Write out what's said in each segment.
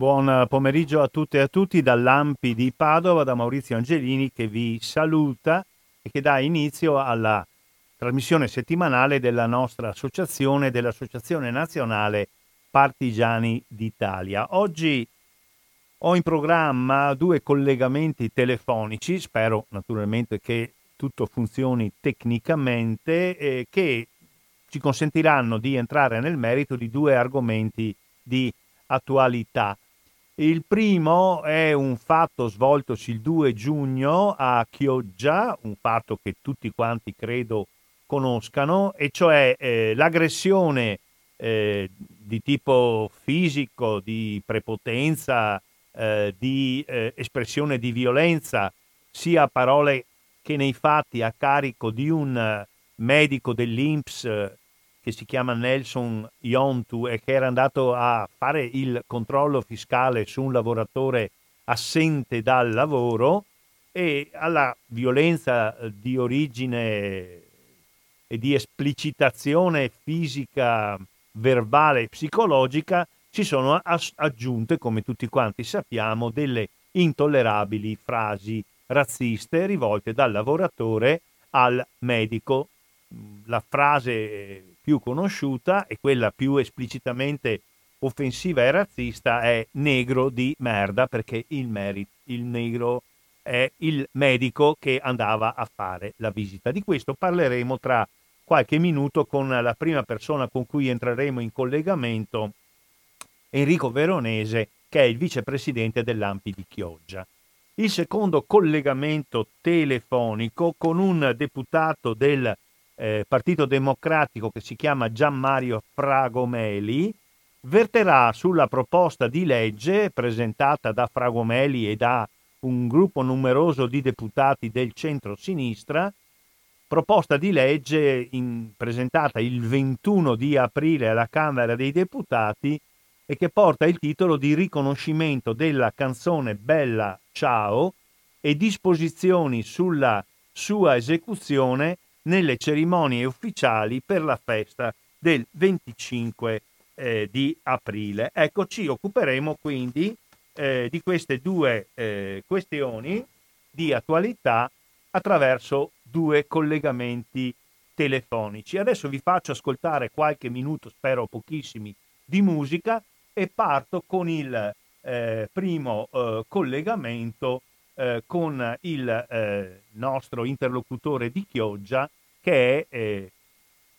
Buon pomeriggio a tutte e a tutti dall'Ampi di Padova, da Maurizio Angelini che vi saluta e che dà inizio alla trasmissione settimanale della nostra associazione, dell'Associazione Nazionale Partigiani d'Italia. Oggi ho in programma due collegamenti telefonici, spero naturalmente che tutto funzioni tecnicamente, eh, che ci consentiranno di entrare nel merito di due argomenti di attualità. Il primo è un fatto svoltosi il 2 giugno a Chioggia, un fatto che tutti quanti credo conoscano, e cioè eh, l'aggressione eh, di tipo fisico, di prepotenza, eh, di eh, espressione di violenza, sia a parole che nei fatti a carico di un eh, medico dell'INPS che si chiama Nelson Yontu e che era andato a fare il controllo fiscale su un lavoratore assente dal lavoro e alla violenza di origine e di esplicitazione fisica, verbale e psicologica si sono aggiunte, come tutti quanti sappiamo, delle intollerabili frasi razziste rivolte dal lavoratore al medico. La frase più conosciuta e quella più esplicitamente offensiva e razzista è negro di merda perché il, meri- il negro è il medico che andava a fare la visita. Di questo parleremo tra qualche minuto con la prima persona con cui entreremo in collegamento, Enrico Veronese, che è il vicepresidente dell'Ampi di Chioggia. Il secondo collegamento telefonico con un deputato del eh, Partito Democratico che si chiama Gianmario Fragomeli, verterà sulla proposta di legge presentata da Fragomeli e da un gruppo numeroso di deputati del centro-sinistra proposta di legge in, presentata il 21 di aprile alla Camera dei Deputati e che porta il titolo di riconoscimento della canzone Bella Ciao e disposizioni sulla sua esecuzione nelle cerimonie ufficiali per la festa del 25 eh, di aprile. Ecco, ci occuperemo quindi eh, di queste due eh, questioni di attualità attraverso due collegamenti telefonici. Adesso vi faccio ascoltare qualche minuto, spero pochissimi, di musica e parto con il eh, primo eh, collegamento eh, con il nostro interlocutore di Chioggia che è eh,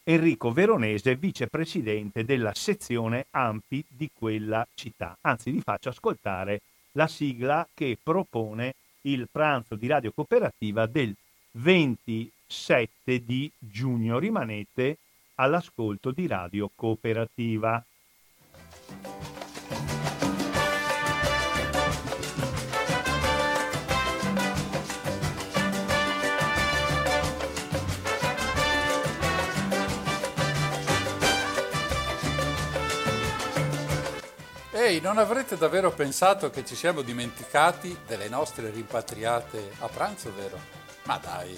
Enrico Veronese, vicepresidente della sezione AMPI di quella città. Anzi, vi faccio ascoltare la sigla che propone il pranzo di Radio Cooperativa del 27 di giugno. Rimanete all'ascolto di Radio Cooperativa. Ehi, non avrete davvero pensato che ci siamo dimenticati delle nostre rimpatriate a pranzo, vero? Ma dai,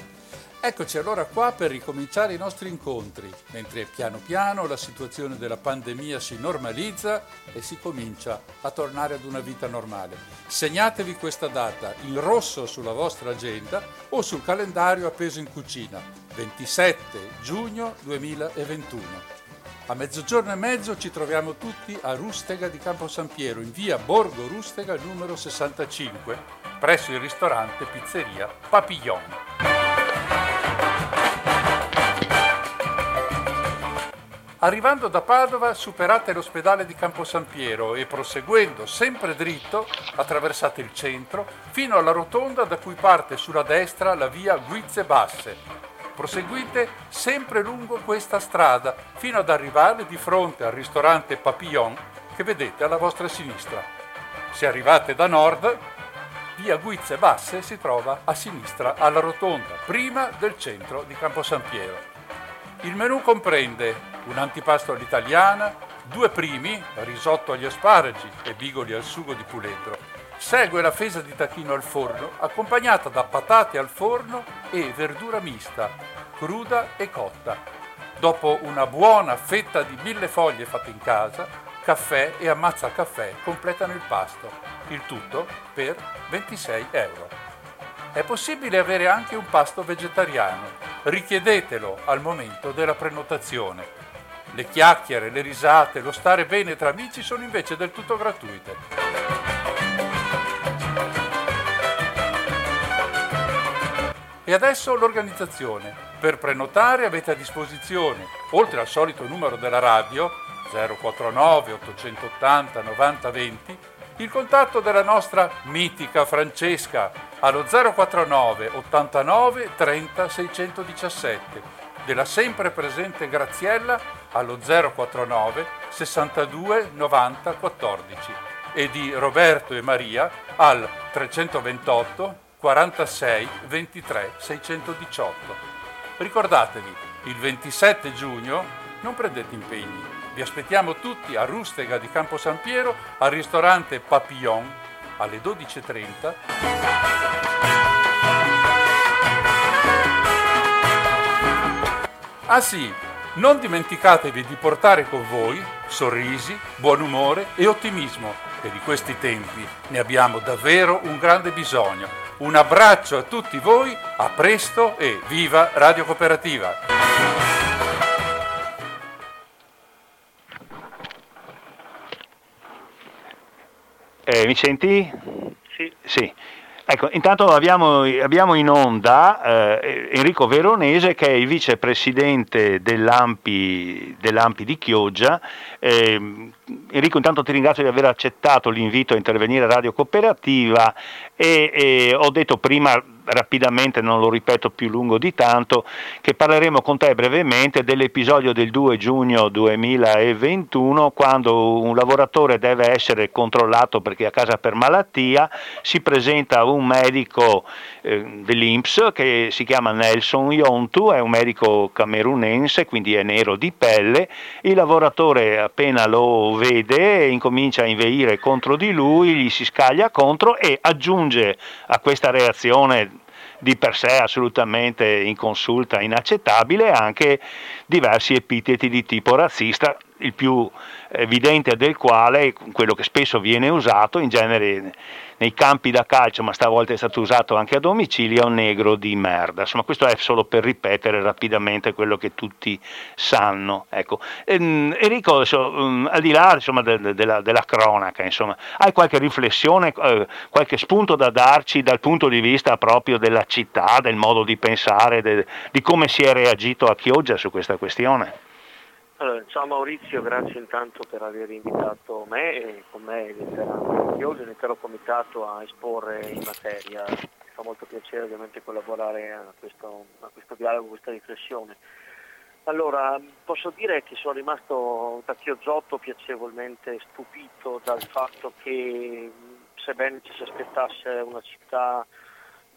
eccoci allora qua per ricominciare i nostri incontri, mentre piano piano la situazione della pandemia si normalizza e si comincia a tornare ad una vita normale. Segnatevi questa data in rosso sulla vostra agenda o sul calendario appeso in cucina, 27 giugno 2021. A mezzogiorno e mezzo ci troviamo tutti a Rustega di Campo San Piero, in via Borgo Rustega numero 65, presso il ristorante pizzeria Papillon. Arrivando da Padova superate l'ospedale di Campo San Piero e proseguendo sempre dritto attraversate il centro fino alla rotonda da cui parte sulla destra la via Guizze Basse, Proseguite sempre lungo questa strada fino ad arrivare di fronte al ristorante Papillon che vedete alla vostra sinistra. Se arrivate da nord, via Guizze Basse si trova a sinistra alla rotonda, prima del centro di Campo San Piero. Il menù comprende un antipasto all'italiana, due primi, risotto agli asparagi e bigoli al sugo di puledro, Segue la fesa di tacchino al forno, accompagnata da patate al forno e verdura mista, cruda e cotta. Dopo una buona fetta di mille foglie fatte in casa, caffè e ammazza caffè completano il pasto, il tutto per 26 euro. È possibile avere anche un pasto vegetariano, richiedetelo al momento della prenotazione. Le chiacchiere, le risate, lo stare bene tra amici sono invece del tutto gratuite. E adesso l'organizzazione. Per prenotare avete a disposizione, oltre al solito numero della radio, 049 880 90 20, il contatto della nostra mitica Francesca allo 049 89 30 617, della sempre presente Graziella allo 049 62 90 14 e di Roberto e Maria al 328 46 23 618. Ricordatevi, il 27 giugno non prendete impegni, vi aspettiamo tutti a Rustega di Campo San Piero al ristorante Papillon alle 12.30. Ah sì, non dimenticatevi di portare con voi sorrisi, buon umore e ottimismo, e di questi tempi ne abbiamo davvero un grande bisogno. Un abbraccio a tutti voi, a presto e viva Radio Cooperativa! Eh, mi senti? Sì. sì. Ecco, intanto abbiamo, abbiamo in onda eh, Enrico Veronese che è il vicepresidente dell'Ampi, dell'Ampi di Chioggia. Eh, Enrico, intanto ti ringrazio di aver accettato l'invito a intervenire a Radio Cooperativa e, e ho detto prima rapidamente, non lo ripeto più lungo di tanto, che parleremo con te brevemente dell'episodio del 2 giugno 2021 quando un lavoratore deve essere controllato perché è a casa per malattia, si presenta un medico eh, dell'Inps che si chiama Nelson Yontu, è un medico camerunense, quindi è nero di pelle, il lavoratore appena lo vede incomincia a inveire contro di lui, gli si scaglia contro e aggiunge a questa reazione di per sé assolutamente inconsulta, inaccettabile, anche diversi epiteti di tipo razzista, il più evidente del quale, quello che spesso viene usato in genere nei campi da calcio, ma stavolta è stato usato anche a domicilio, è un negro di merda. Insomma, questo è solo per ripetere rapidamente quello che tutti sanno. Ecco. Ehm, Enrico, um, al di là insomma, de, de, della, della, cronaca, insomma, hai qualche riflessione, eh, qualche spunto da darci dal punto di vista proprio della città, del modo di pensare, di come si è reagito a Chioggia su questa questione? Allora, ciao Maurizio, grazie intanto per aver invitato me e con me l'intero comitato a esporre in materia. Mi fa molto piacere ovviamente collaborare a questo, a questo dialogo, a questa riflessione. Allora, posso dire che sono rimasto da Chioggiotto piacevolmente stupito dal fatto che sebbene ci si aspettasse una città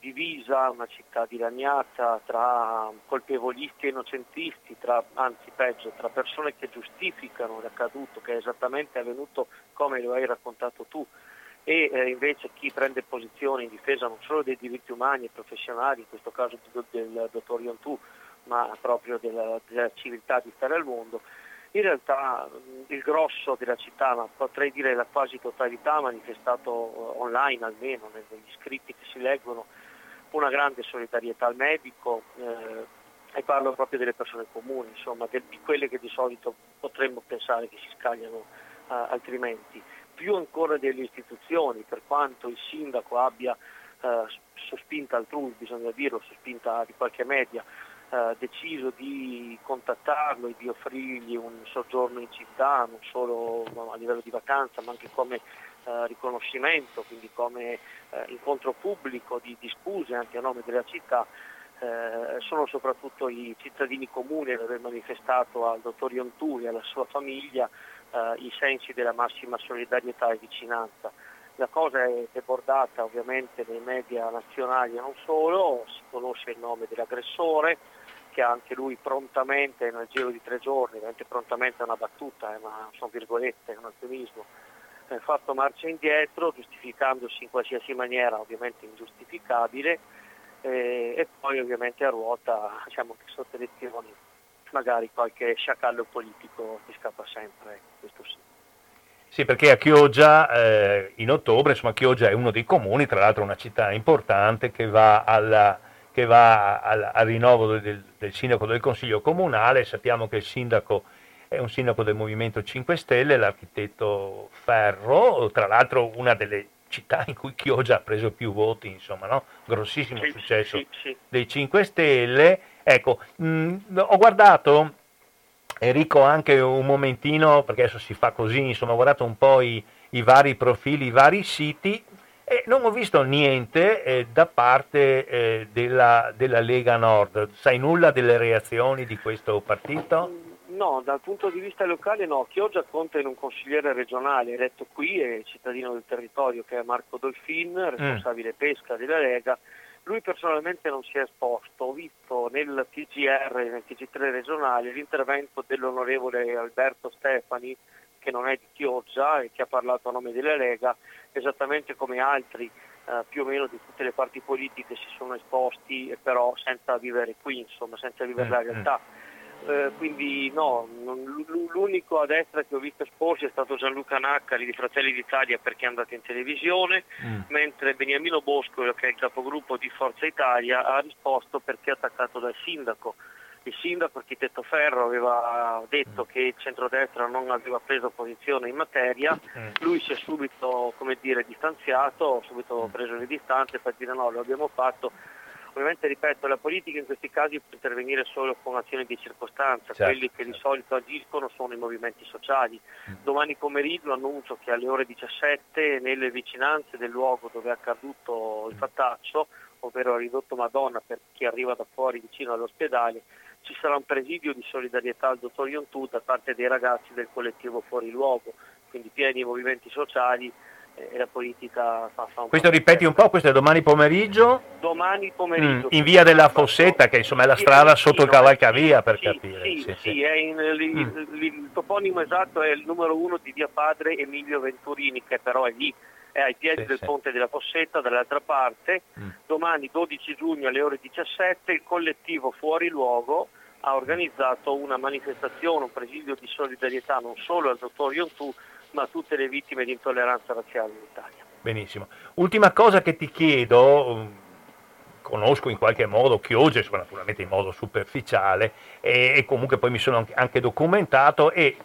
divisa, una città dilaniata tra colpevolisti e innocentisti, tra, anzi peggio, tra persone che giustificano l'accaduto, che è esattamente avvenuto come lo hai raccontato tu, e eh, invece chi prende posizione in difesa non solo dei diritti umani e professionali, in questo caso del, del dottor Iontù, ma proprio della, della civiltà di stare al mondo, in realtà il grosso della città, ma potrei dire la quasi totalità, manifestato eh, online almeno negli scritti che si leggono, una grande solidarietà al medico eh, e parlo proprio delle persone comuni, insomma, di quelle che di solito potremmo pensare che si scagliano eh, altrimenti. Più ancora delle istituzioni, per quanto il sindaco abbia eh, sospinta altrui, bisogna dirlo, sospinta di qualche media, eh, deciso di contattarlo e di offrirgli un soggiorno in città, non solo a livello di vacanza, ma anche come eh, riconoscimento, quindi come eh, incontro pubblico di, di scuse anche a nome della città, eh, sono soprattutto i cittadini comuni ad aver manifestato al dottor Ionturi e alla sua famiglia eh, i sensi della massima solidarietà e vicinanza. La cosa è debordata ovviamente nei media nazionali e non solo, si conosce il nome dell'aggressore che anche lui prontamente nel giro di tre giorni, veramente prontamente è una battuta, eh, ma sono virgolette, è un eufemismo, fatto marcia indietro giustificandosi in qualsiasi maniera ovviamente ingiustificabile eh, e poi ovviamente a ruota diciamo che sotto elezioni magari qualche sciacallo politico ti scappa sempre, questo sì. Sì, perché a Chioggia eh, in ottobre, insomma Chioggia è uno dei comuni, tra l'altro una città importante che va, alla, che va al, al, rinnovo del, del, sindaco del consiglio comunale, sappiamo che il sindaco è un sindaco del Movimento 5 Stelle, l'architetto Ferro, tra l'altro una delle città in cui Chioggia ha preso più voti, insomma, no? grossissimo sì, successo sì, sì. dei 5 Stelle. Ecco, mh, mm, ho guardato Enrico anche un momentino, perché adesso si fa così, insomma, ho guardato un po' i, i vari profili, i vari siti e non ho visto niente eh, da parte eh, della, della, Lega Nord. Sai nulla delle reazioni di questo partito? No, dal punto di vista locale no. Chioggia conta in un consigliere regionale eletto qui e cittadino del territorio che è Marco Dolfin, mm. responsabile pesca della Lega lui personalmente non si è esposto, ho visto nel TGR, nel TG3 regionale, l'intervento dell'onorevole Alberto Stefani, che non è di Chioggia e che ha parlato a nome della Lega, esattamente come altri eh, più o meno di tutte le parti politiche si sono esposti, però senza vivere qui, insomma, senza vivere la mm, mm. realtà. Eh, quindi no, l'unico a destra che ho visto esporsi è stato Gianluca Naccari di Fratelli d'Italia perché è andato in televisione, mm. mentre Beniamino Bosco, che è il capogruppo di Forza Italia, ha risposto perché è attaccato dal sindaco. Il sindaco architetto Ferro aveva detto mm. che il centrodestra non aveva preso posizione in materia, mm. lui si è subito dire, distanziato, subito mm. preso le distanze per dire no, lo abbiamo fatto, Ovviamente, ripeto, la politica in questi casi può intervenire solo con azioni di circostanza, certo, quelli che certo. di solito agiscono sono i movimenti sociali. Mm. Domani pomeriggio annuncio che alle ore 17 nelle vicinanze del luogo dove è accaduto il mm. fattaccio, ovvero ridotto Madonna per chi arriva da fuori vicino all'ospedale, ci sarà un presidio di solidarietà al dottor Iontù da parte dei ragazzi del collettivo Fuori Luogo, quindi pieni movimenti sociali e la politica fa, fa un Questo ripeti un po', questo è domani pomeriggio? Domani pomeriggio. Mm, in via della Fossetta, che insomma è la strada sotto il cavalcavia per sì, capire. Sì, sì, sì. In, il, mm. il, toponimo esatto è il numero uno di via Padre Emilio Venturini, che però è lì, è ai piedi sì, del ponte della Fossetta, dall'altra parte. Mm. Domani 12 giugno alle ore 17 il collettivo Fuori Luogo ha organizzato una manifestazione, un presidio di solidarietà non solo al dottor Iontù, ma tutte le vittime di intolleranza razziale in Italia. Benissimo. Ultima cosa che ti chiedo, mm, conosco in qualche modo Chioggia, naturalmente in modo superficiale, e, e, comunque poi mi sono anche documentato e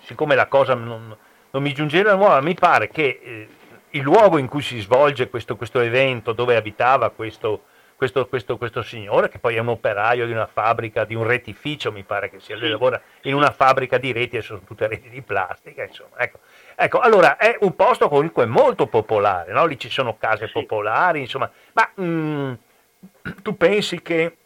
siccome la cosa non, non mi giungeva nuova, mi pare che eh, il luogo in cui si svolge questo, questo evento, dove abitava questo, questo, questo, questo, signore, che poi è un operaio di una fabbrica, di un retificio, mi pare che sia, lui lavora in una fabbrica di reti e sono tutte reti di plastica, insomma. Ecco, ecco allora è un posto comunque molto popolare, no? lì ci sono case sì. popolari, insomma, ma mh, mm, tu pensi che,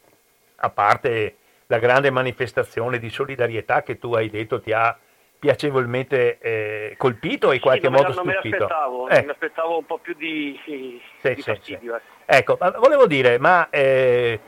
a parte la grande manifestazione di solidarietà che tu hai detto ti ha piacevolmente eh, colpito e in qualche sì, modo non stupito. Me l'aspettavo, eh. mi aspettavo un po' più di, sì, di sì, fastidio. Ecco, volevo dire, ma eh,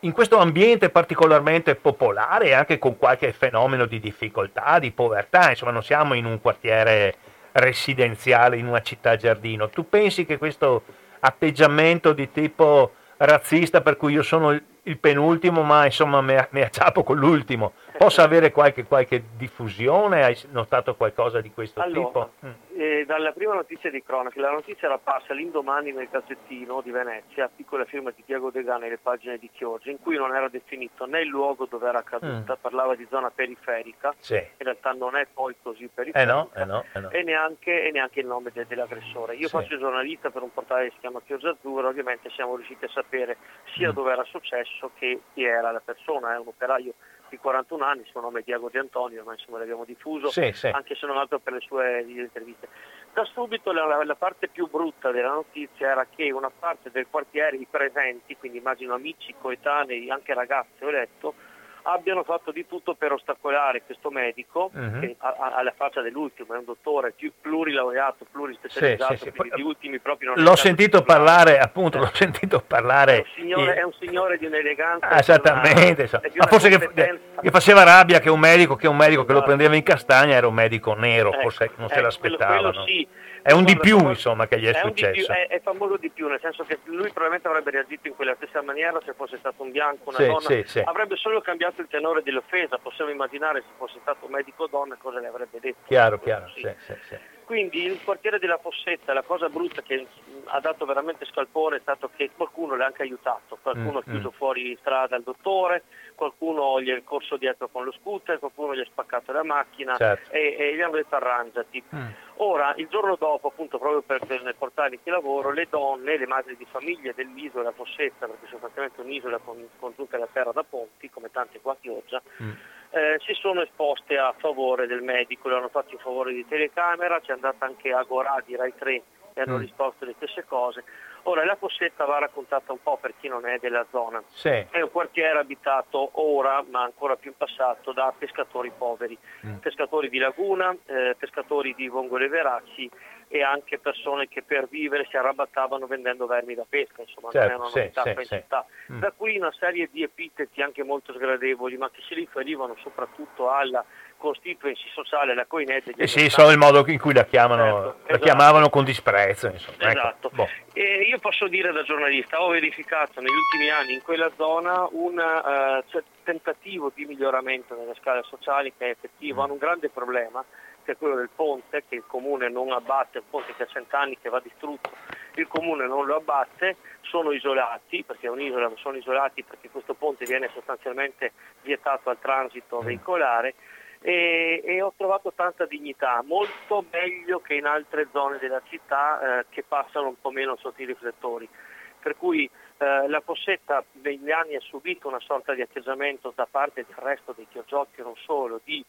in questo ambiente particolarmente popolare e anche con qualche fenomeno di difficoltà, di povertà, insomma non siamo in un quartiere residenziale, in una città giardino, tu pensi che questo atteggiamento di tipo razzista per cui io sono il penultimo, ma insomma mi, acciapo con l'ultimo. Possa avere qualche, qualche, diffusione? Hai notato qualcosa di questo allora, tipo? Eh, dalla prima notizia di cronaca, la notizia era apparsa l'indomani nel Gazzettino di Venezia, piccola firma di Diego De Gane, le pagine di Chioggia, in cui non era definito né il luogo dove era accaduta, mm. parlava di zona periferica, sì. in realtà non è poi così periferica, eh no, eh no, eh no. E, neanche, e, neanche, il nome de, dell'aggressore. Io sì. faccio giornalista per un portale che si chiama Chioggia Azzurra, ovviamente siamo riusciti a sapere sia mm. dove era successo che chi era la persona, è un operaio di 41 anni, il suo nome è Diago Di Antonio, ma insomma l'abbiamo diffuso, sì, sì. anche se non altro per le sue interviste. Da subito la, la, parte più brutta della notizia era che una parte del quartiere, i presenti, quindi immagino amici, coetanei, anche ragazzi, ho letto, abbiano fatto di tutto per ostacolare questo medico, uh-huh. che alla faccia dell'ultimo, è un dottore più plurilaureato, plurispecializzato, sì, sì, sì. gli ultimi proprio non L'ho sentito parlare, appunto, eh. l'ho sentito parlare. È un signore, è un signore di un'eleganza. Ah, esattamente, una, ma forse che, che, faceva rabbia che un medico che, un medico che lo esatto. prendeva in castagna era un medico nero, eh, forse non se eh, l'aspettava. Quello, quello è un di più, insomma, che gli è, è successo. Più, è, è, famoso di più, nel senso che lui probabilmente avrebbe reagito in quella stessa maniera se fosse stato un bianco, una sì, donna. Sì, sì. Avrebbe solo cambiato il tenore dell'offesa. Possiamo immaginare se fosse stato un medico donna cosa le avrebbe detto. Chiaro, chiaro. Sì. Quindi il quartiere della Fossetta, la cosa brutta che ha dato veramente scalpore è stato che qualcuno l'ha anche aiutato, qualcuno ha chiuso mm. fuori strada il dottore, qualcuno gli è corso dietro con lo scooter, qualcuno gli ha spaccato la macchina certo. e, e, gli hanno detto arrangiati. Mm. Ora, il giorno dopo, appunto proprio per, per portale che lavoro, le donne, le madri di famiglia dell'isola Fossetta, perché sostanzialmente un'isola con, congiunta alla terra da ponti, come tante qua a Chioggia, mm. Eh, si sono esposte a favore del medico, le hanno fatto in favore di telecamera, c'è andata anche Agorà di Rai 3 e hanno mm. risposto le stesse cose. Ora, la Fossetta va raccontata un po' per chi non è della zona. Sì. È un quartiere abitato ora, ma ancora più in passato, da pescatori poveri, mm. pescatori di laguna, eh, pescatori di vongole veraci e anche persone che per vivere si arrabattavano vendendo vermi da pesca, insomma certo, non è una novità sì, sì, città. Mm. Da qui una serie di epiteti anche molto sgradevoli, ma che si riferivano soprattutto alla constituency sociale, la coinete. Eh sì, so il modo in cui la, chiamano, certo, la esatto. chiamavano con disprezzo. Insomma. Ecco, esatto. Ecco. E io posso dire da giornalista, ho verificato negli ultimi anni in quella zona un uh, tentativo di miglioramento nelle scale sociali che è effettivo, mm. hanno un grande problema che è quello del ponte che il comune non abbatte, un ponte che ha cent'anni che va distrutto, il comune non lo abbatte, sono isolati, perché è un'isola, ma sono isolati perché questo ponte viene sostanzialmente vietato al transito mm. veicolare e, e, ho trovato tanta dignità, molto meglio che in altre zone della città eh, che passano un po' meno sotto i riflettori. Per cui eh, la Fossetta negli anni ha subito una sorta di atteggiamento da parte del resto dei chiogiotti, non solo, di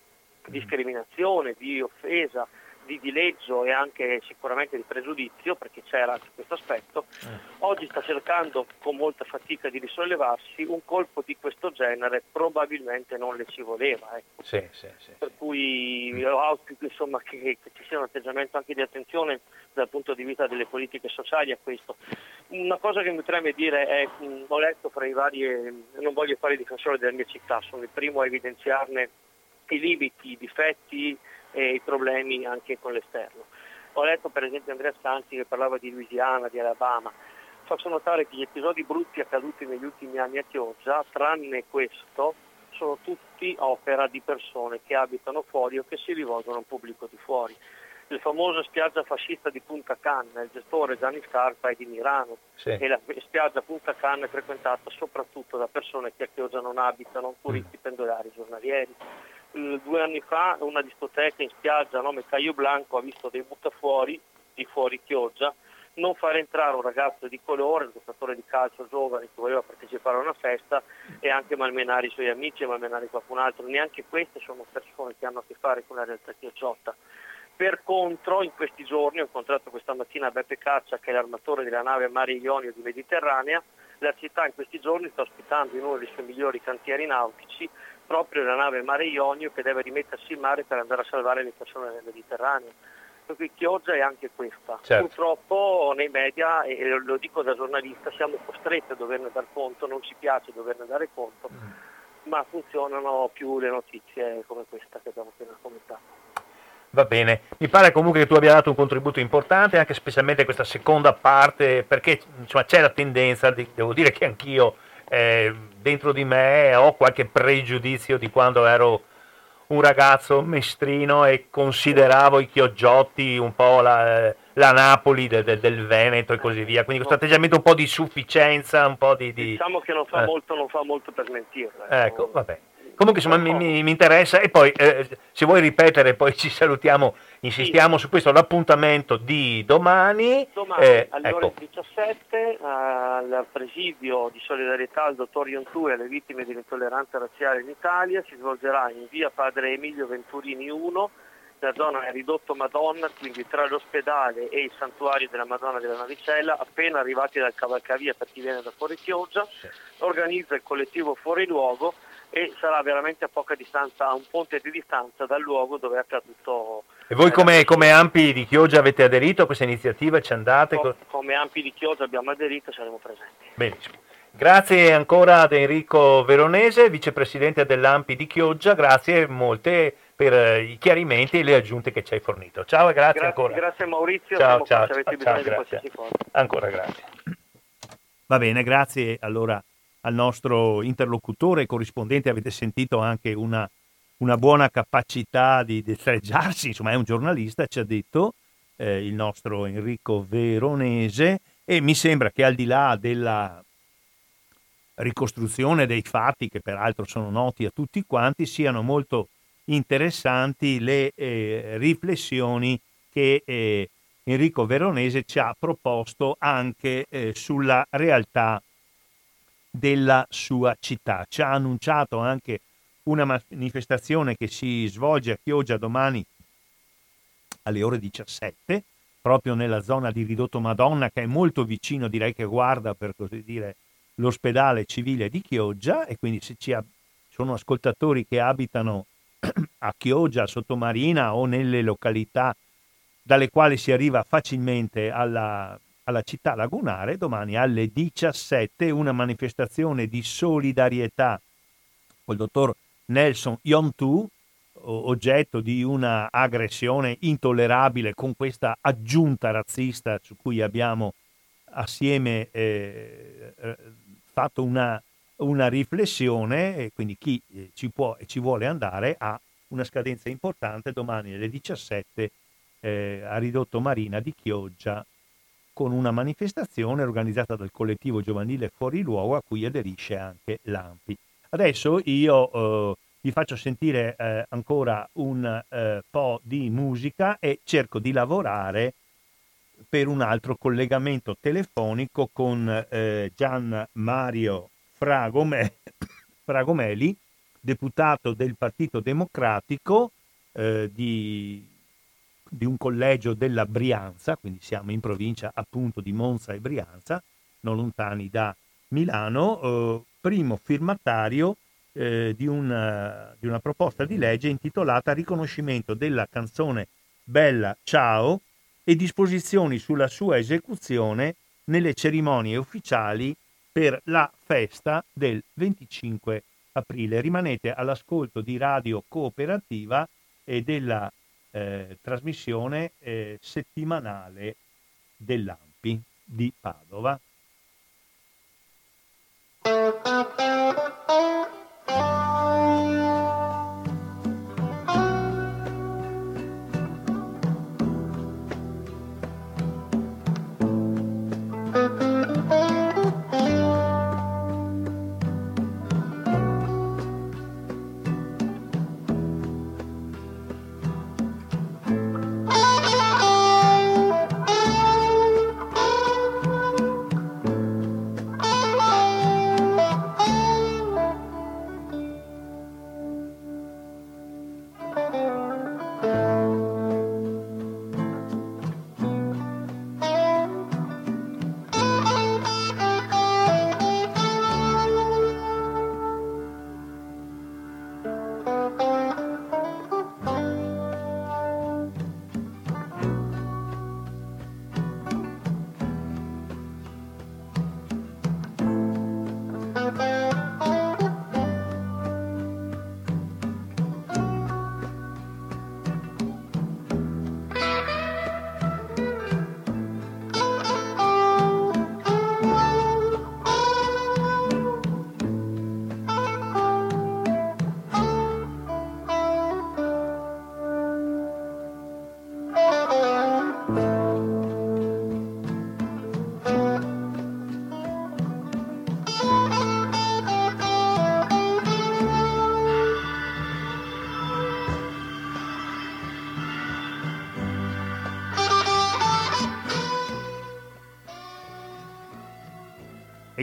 discriminazione, di offesa, di dileggio e anche sicuramente di pregiudizio, perché c'era anche questo aspetto, eh. oggi sta cercando con molta fatica di risollevarsi, un colpo di questo genere probabilmente non le ci voleva. Ecco. Sì, sì, sì, per cui auspico insomma, che, che, ci sia un atteggiamento anche di attenzione dal punto di vista delle politiche sociali a questo. Una cosa che mi preme dire è, mh, ho letto fra i vari, non voglio fare difensore della mia città, sono il primo a evidenziarne i limiti, i difetti e i problemi anche con l'esterno. Ho letto per esempio Andrea Stanzi che parlava di Louisiana, di Alabama. Faccio notare che gli episodi brutti accaduti negli ultimi anni a Chioggia, tranne questo, sono tutti opera di persone che abitano fuori o che si rivolgono a un pubblico di fuori. Il famoso spiaggia fascista di Punta Canna, il gestore Gianni Scarpa è di Milano sì. e la spiaggia Punta Canna è frequentata soprattutto da persone che a Chioggia non abitano, turisti mm. pendolari giornalieri. Eh, due anni fa una discoteca in spiaggia a nome Caio Blanco ha visto dei buttafuori di fuori Chioggia non far entrare un ragazzo di colore, un giocatore di calcio giovane che voleva partecipare a una festa e anche malmenare i suoi amici e malmenare qualcun altro. Neanche queste sono persone che hanno a che fare con la realtà chiocciotta. Per contro, in questi giorni ho incontrato questa mattina Beppe Caccia, che è l'armatore della nave Mare Ionio di Mediterranea. La città in questi giorni sta ospitando in uno dei suoi migliori cantieri nautici proprio la nave Mare Ionio che deve rimettersi in mare per andare a salvare le persone nel Mediterraneo. Per cui Chioggia è anche questa. Certo. Purtroppo nei media, e lo dico da giornalista, siamo costretti a doverne dar conto, non ci piace doverne dare conto, mm. ma funzionano più le notizie come questa che abbiamo appena commentato. Va bene, mi pare comunque che tu abbia dato un contributo importante, anche specialmente questa seconda parte, perché insomma, c'è la tendenza, devo dire che anch'io eh, dentro di me ho qualche pregiudizio di quando ero un ragazzo mestrino e consideravo i Chioggiotti un po' la, la Napoli de, de, del Veneto e così via. Quindi questo atteggiamento un po' di sufficienza, un po' di... di... Diciamo che non fa, eh. molto, non fa molto per mentirla. Ecco, ecco vabbè. Comunque insomma mi, mi, mi interessa e poi eh, se vuoi ripetere poi ci salutiamo, insistiamo sì. su questo, l'appuntamento di domani. Domani eh, alle ecco. ore 17 al presidio di solidarietà al dottor Ionturi alle vittime dell'intolleranza razziale in Italia si svolgerà in via Padre Emilio Venturini 1 la zona è ridotto Madonna, quindi tra l'ospedale e il santuario della Madonna della Navicella, appena arrivati dal cavalcavia per chi viene da fuori Chioggia, organizza il collettivo Fuori Luogo e sarà veramente a poca distanza, a un ponte di distanza dal luogo dove è accaduto. E voi come, come Ampi di Chioggia avete aderito a questa iniziativa? Ci andate? Co- come Ampi di Chioggia abbiamo aderito e saremo presenti. Benissimo. Grazie ancora ad Enrico Veronese, vicepresidente dell'Ampi di Chioggia, grazie molte per eh, i chiarimenti e le aggiunte che ci hai fornito. Ciao e grazie, grazie ancora. Grazie Maurizio, ciao, ciao, se avete ciao, bisogno ciao, di qualsiasi cosa. Ancora grazie. Va bene, grazie allora al nostro interlocutore corrispondente, avete sentito anche una, una buona capacità di destreggiarsi, insomma è un giornalista, ci ha detto eh, il nostro Enrico Veronese e mi sembra che al di là della ricostruzione dei fatti, che peraltro sono noti a tutti quanti, siano molto interessanti le eh, riflessioni che eh, Enrico Veronese ci ha proposto anche eh, sulla realtà della sua città. Ci ha annunciato anche una manifestazione che si svolge a Chioggia domani alle ore 17, proprio nella zona di Ridotto Madonna, che è molto vicino, direi che guarda per così dire l'ospedale civile di Chioggia e quindi se ci sono ascoltatori che abitano a Chioggia, Sottomarina o nelle località dalle quali si arriva facilmente alla, alla città lagunare, domani alle 17 una manifestazione di solidarietà col dottor Nelson Yontu, oggetto di una aggressione intollerabile con questa aggiunta razzista su cui abbiamo assieme eh, fatto una, una riflessione quindi chi eh, ci può e ci vuole andare ha una scadenza importante domani alle 17 eh, a Ridotto Marina di Chioggia con una manifestazione organizzata dal collettivo giovanile Fuori Luogo a cui aderisce anche l'AMPI. Adesso io eh, vi faccio sentire eh, ancora un eh, po' di musica e cerco di lavorare per un altro collegamento telefonico con eh, Gian Mario Fragome, Fragomeli, deputato del Partito Democratico eh, di, di, un collegio della Brianza, quindi siamo in provincia appunto di Monza e Brianza, non lontani da Milano, eh, primo firmatario eh, di, una, di una proposta di legge intitolata Riconoscimento della canzone Bella Ciao e disposizioni sulla sua esecuzione nelle cerimonie ufficiali per la festa del 25 aprile. Rimanete all'ascolto di Radio Cooperativa e della eh, trasmissione eh, settimanale dell'AMPI di Padova.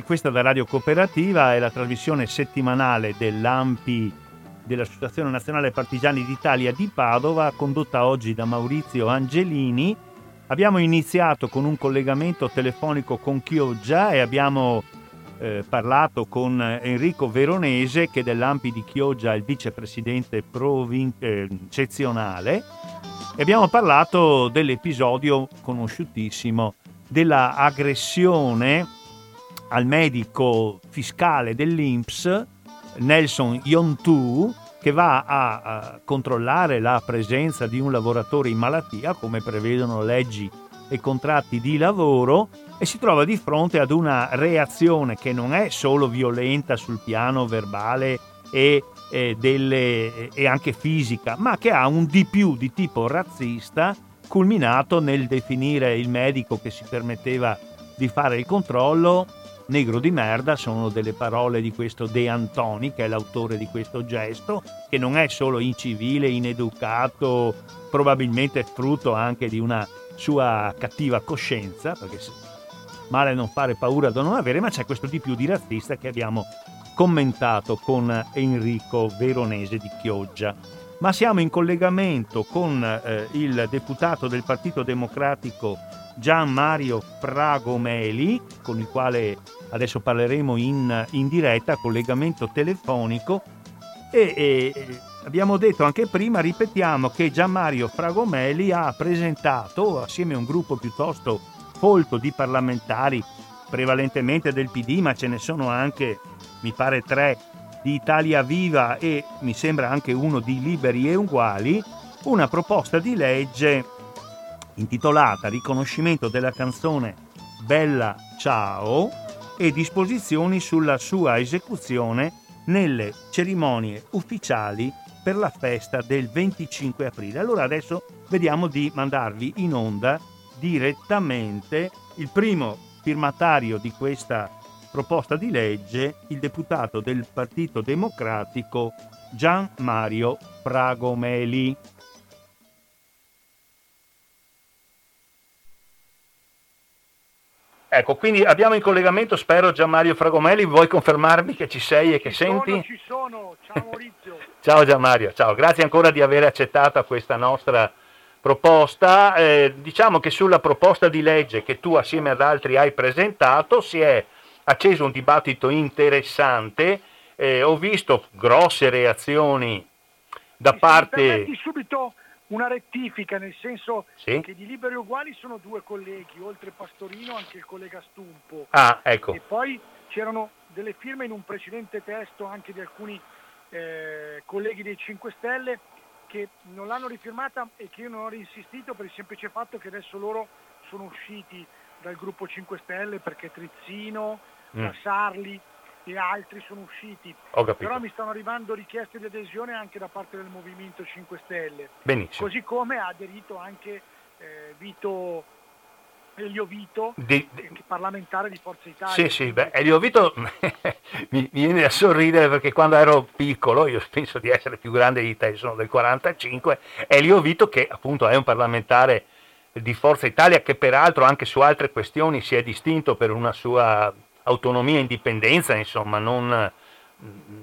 Questa da Radio Cooperativa è la trasmissione settimanale dell'AMPI dell'Associazione Nazionale Partigiani d'Italia di Padova, condotta oggi da Maurizio Angelini. Abbiamo iniziato con un collegamento telefonico con Chioggia e abbiamo eh, parlato con Enrico Veronese, che dell'AMPI di Chioggia è il vicepresidente provin- eh, eccezionale, e abbiamo parlato dell'episodio conosciutissimo della aggressione al medico fiscale dell'INPS, Nelson Yontu, che va a, a controllare la presenza di un lavoratore in malattia, come prevedono leggi e contratti di lavoro, e si trova di fronte ad una reazione che non è solo violenta sul piano verbale e, e, delle, e anche fisica, ma che ha un di più di tipo razzista, culminato nel definire il medico che si permetteva di fare il controllo negro di merda sono delle parole di questo De Antoni, che è l'autore di questo gesto, che non è solo incivile, ineducato, probabilmente frutto anche di una sua cattiva coscienza, perché male non fare paura da non avere, ma c'è questo di più di razzista che abbiamo commentato con Enrico Veronese di Chioggia. Ma siamo in collegamento con eh, il deputato del Partito Democratico Gian Mario Fragomeli, con il quale adesso parleremo in, in diretta, collegamento telefonico. E, e, abbiamo detto anche prima, ripetiamo che Gian Mario Fragomeli ha presentato, assieme a un gruppo piuttosto folto di parlamentari, prevalentemente del PD, ma ce ne sono anche, mi pare, tre di Italia Viva e mi sembra anche uno di Liberi e Uguali, una proposta di legge intitolata Riconoscimento della canzone Bella Ciao e disposizioni sulla sua esecuzione nelle cerimonie ufficiali per la festa del 25 aprile. Allora adesso vediamo di mandarvi in onda direttamente il primo firmatario di questa proposta di legge, il deputato del Partito Democratico Gian Mario Fragomeli. Ecco, quindi abbiamo in collegamento, spero, Gian Mario Fragomelli, vuoi confermarmi che ci sei e che ci senti? Sono, ci sono, ciao Maurizio. ciao Gian Mario, ciao, grazie ancora di aver accettato questa nostra proposta. Eh, diciamo che sulla proposta di legge che tu assieme ad altri hai presentato si è acceso un dibattito interessante, eh, ho visto grosse reazioni da sì, parte... subito una rettifica, nel senso sì? che di Liberi Uguali sono due colleghi, oltre Pastorino anche il collega Stumpo. Ah, ecco. E poi c'erano delle firme in un precedente testo anche di alcuni eh, colleghi dei 5 Stelle che non l'hanno rifirmata e che io non ho insistito per il semplice fatto che adesso loro sono usciti dal gruppo 5 Stelle perché Trizzino, mm. Sarli e altri sono usciti. Però mi stanno arrivando richieste di adesione anche da parte del Movimento 5 Stelle. Benissimo. Così come ha aderito anche eh, Vito Elio Vito, di, di, parlamentare di Forza Italia. Sì, sì, beh, Elio Vito mi, mi, viene a sorridere perché quando ero piccolo, io penso di essere più grande di te, sono del 45, Elio Vito che appunto è un parlamentare di Forza Italia che peraltro anche su altre questioni si è distinto per una sua autonomia e indipendenza, insomma, non,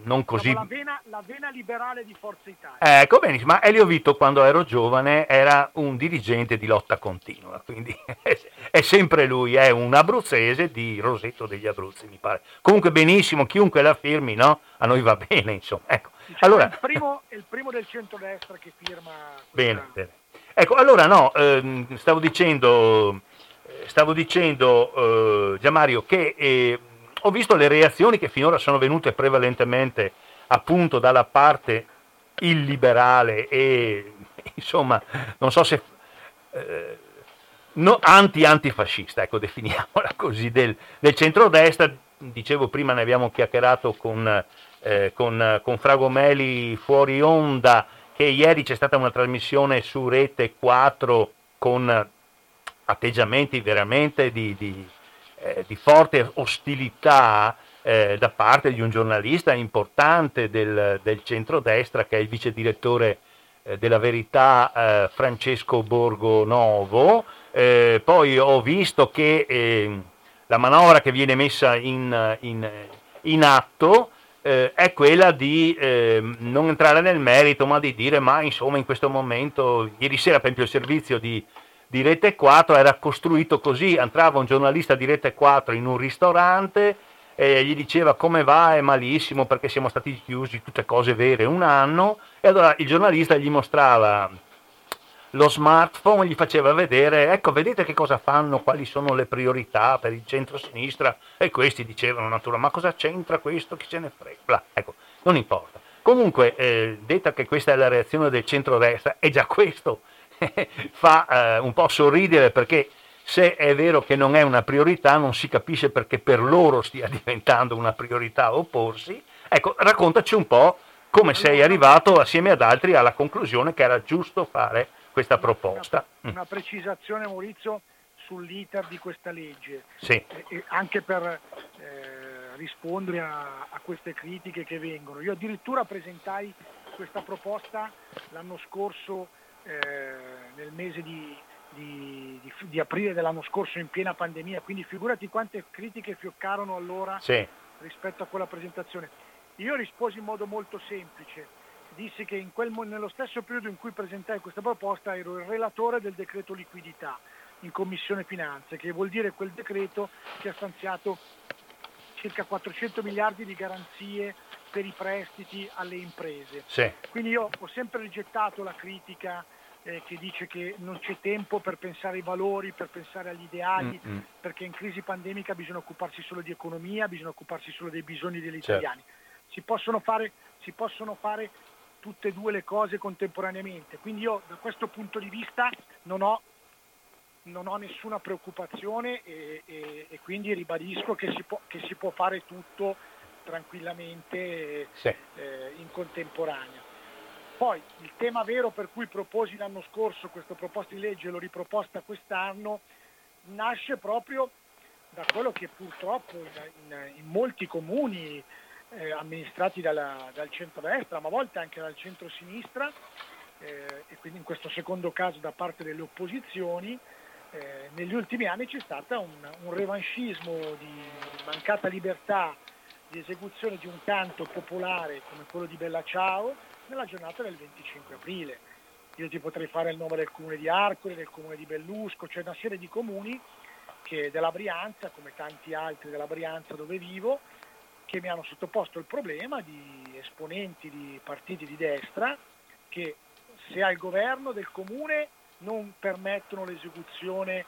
non così... La vena, la vena, liberale di Forza Italia. Ecco, benissimo, ma Elio Vito quando ero giovane era un dirigente di lotta continua, quindi è sempre lui, è un abruzzese di Rosetto degli Abruzzi, mi pare. Comunque benissimo, chiunque la firmi, no? A noi va bene, insomma. Ecco. Diciamo allora... è, il primo, è il primo del centrodestra che firma... Bene, bene. Ecco, allora no, ehm, stavo dicendo, stavo dicendo eh, Gianmario, che eh, ho visto le reazioni che finora sono venute prevalentemente appunto dalla parte illiberale e insomma, non so se... Eh, no, anti-antifascista, ecco, definiamola così, del, del centrodestra, dicevo prima ne abbiamo chiacchierato con, eh, con, con Fragomeli fuori onda, che ieri c'è stata una trasmissione su Rete 4 con atteggiamenti veramente di, di, eh, di forte ostilità eh, da parte di un giornalista importante del, del centrodestra che è il vice direttore eh, della Verità eh, Francesco Borgonovo. Eh, poi ho visto che ehm, la manovra che viene messa in, in, in atto eh, è quella di eh, non entrare nel merito, ma di dire, ma insomma in questo momento, ieri sera per esempio il servizio di, di Rete 4 era costruito così, entrava un giornalista di Rete 4 in un ristorante e gli diceva come va, è malissimo perché siamo stati chiusi, tutte cose vere, un anno, e allora il giornalista gli mostrava lo smartphone gli faceva vedere, ecco, vedete che cosa fanno, quali sono le priorità per il centro-sinistra, e questi dicevano, natura, ma cosa c'entra questo, chi se ne frega, ecco, non importa. Comunque, eh, detta che questa è la reazione del centrodestra, è già questo fa eh, un po' sorridere perché se è vero che non è una priorità, non si capisce perché per loro stia diventando una priorità opporsi. Ecco, raccontaci un po' come sei arrivato assieme ad altri alla conclusione che era giusto fare questa proposta. Una, una precisazione Maurizio sull'iter di questa legge, sì. e anche per eh, rispondere a, a, queste critiche che vengono. Io addirittura presentai questa proposta l'anno scorso, eh, nel mese di, di, di, di, aprile dell'anno scorso in piena pandemia, quindi figurati quante critiche fioccarono allora sì. rispetto a quella presentazione. Io risposi in modo molto semplice, dissi che quel, nello stesso periodo in cui presentai questa proposta ero il relatore del decreto liquidità in Commissione Finanze, che vuol dire quel decreto che ha stanziato circa 400 miliardi di garanzie per i prestiti alle imprese. Sì. Quindi io ho sempre rigettato la critica eh, che dice che non c'è tempo per pensare ai valori, per pensare agli ideali, Mm-mm. perché in crisi pandemica bisogna occuparsi solo di economia, bisogna occuparsi solo dei bisogni degli certo. italiani. Si possono, fare, si possono fare tutte e due le cose contemporaneamente. Quindi io da questo punto di vista non ho non ho nessuna preoccupazione e, e, e quindi ribadisco che si, può, che si, può, fare tutto tranquillamente sì. eh, in contemporanea. Poi il tema vero per cui proposi l'anno scorso questa proposta di legge e l'ho riproposta quest'anno nasce proprio da quello che purtroppo in, in, molti comuni eh, amministrati dalla, dal centro-destra, ma a volte anche dal centro-sinistra, eh, e quindi in questo secondo caso da parte delle opposizioni, eh, negli ultimi anni c'è stato un, un revanchismo di mancata libertà di esecuzione di un canto popolare come quello di Bella Ciao nella giornata del 25 aprile. Io ti potrei fare il nome del comune di Arcole, del comune di Bellusco, c'è una serie di comuni che della Brianza, come tanti altri della Brianza dove vivo, che mi hanno sottoposto il problema di esponenti di partiti di destra che se al governo del comune non permettono l'esecuzione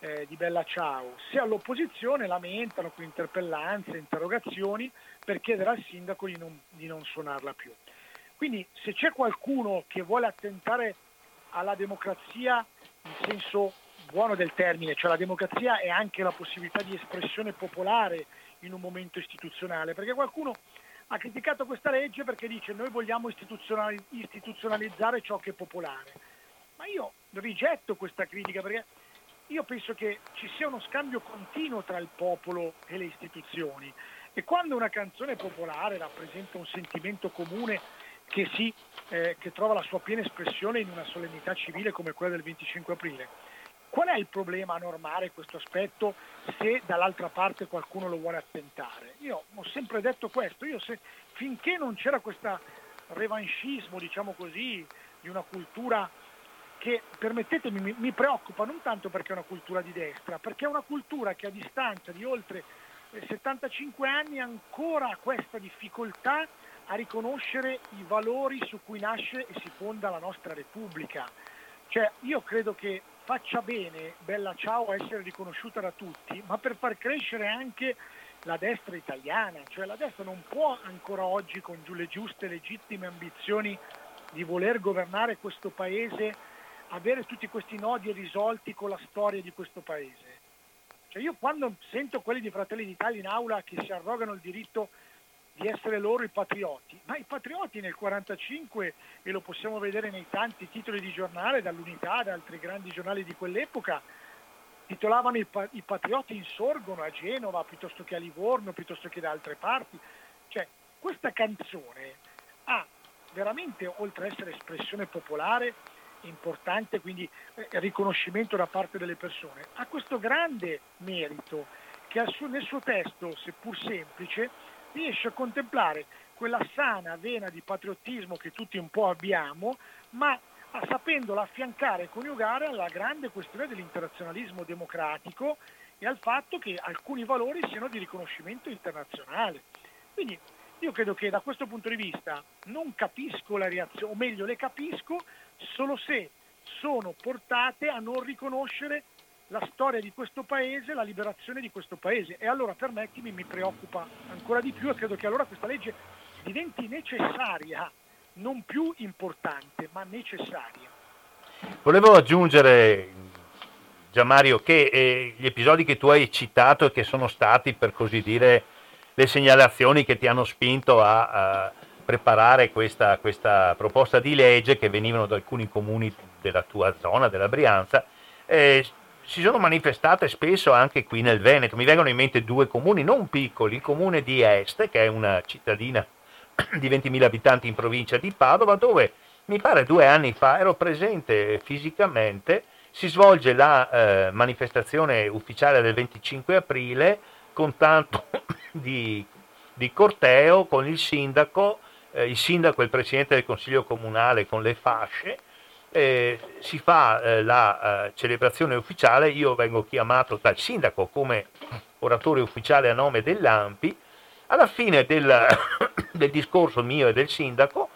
eh, di Bella Ciao, se all'opposizione lamentano con interpellanze, interrogazioni per chiedere al sindaco di non, di non suonarla più. Quindi se c'è qualcuno che vuole attentare alla democrazia in senso buono del termine, cioè la democrazia è anche la possibilità di espressione popolare in un momento istituzionale, perché qualcuno ha criticato questa legge perché dice noi vogliamo istituzionalizzare ciò che è popolare. Ma io rigetto questa critica perché io penso che ci sia uno scambio continuo tra il popolo e le istituzioni e quando una canzone popolare rappresenta un sentimento comune che, si, eh, che trova la sua piena espressione in una solennità civile come quella del 25 aprile, qual è il problema a normare questo aspetto se dall'altra parte qualcuno lo vuole attentare? Io ho sempre detto questo, io se, finché non c'era questo revanchismo, diciamo così, di una cultura che, permettetemi, mi, mi preoccupa non tanto perché è una cultura di destra, perché è una cultura che a distanza di oltre 75 eh, anni ancora ha questa difficoltà a riconoscere i valori su cui nasce e si fonda la nostra Repubblica. Cioè, io credo che faccia bene Bella Ciao a essere riconosciuta da tutti, ma per far crescere anche la destra italiana, cioè la destra non può ancora oggi con le giuste legittime ambizioni di voler governare questo paese avere tutti questi nodi risolti con la storia di questo paese. Cioè io quando sento quelli di Fratelli d'Italia in aula che si arrogano il diritto di essere loro i patrioti, ma i patrioti nel 1945, e lo possiamo vedere nei tanti titoli di giornale, dall'Unità, da altri grandi giornali di quell'epoca, titolavano i, pa- i patrioti insorgono a Genova piuttosto che a Livorno, piuttosto che da altre parti. Cioè, questa canzone ha veramente, oltre ad essere espressione popolare, importante, quindi eh, riconoscimento da parte delle persone, ha questo grande merito che nel suo testo, seppur semplice, riesce a contemplare quella sana vena di patriottismo che tutti un po' abbiamo, ma sapendola affiancare e coniugare alla grande questione dell'internazionalismo democratico e al fatto che alcuni valori siano di riconoscimento internazionale. Quindi io credo che da questo punto di vista non capisco la reazione, o meglio le capisco solo se sono portate a non riconoscere la storia di questo paese, la liberazione di questo paese. E allora permettimi, mi preoccupa ancora di più e credo che allora questa legge diventi necessaria, non più importante, ma necessaria. Volevo aggiungere, Gianmario, che eh, gli episodi che tu hai citato e che sono stati, per così dire, le segnalazioni che ti hanno spinto a, a preparare questa, questa, proposta di legge che venivano da alcuni comuni della tua zona, della Brianza, eh, si sono manifestate spesso anche qui nel Veneto. Mi vengono in mente due comuni non piccoli, il comune di Este, che è una cittadina di 20.000 abitanti in provincia di Padova, dove mi pare due anni fa ero presente fisicamente, si svolge la eh, manifestazione ufficiale del 25 aprile con tanto di, di corteo, con il sindaco, eh, il sindaco e il presidente del consiglio comunale con le fasce, eh, si fa eh, la eh, celebrazione ufficiale, io vengo chiamato dal sindaco come oratore ufficiale a nome dell'AMPI, alla fine del, del discorso mio e del sindaco,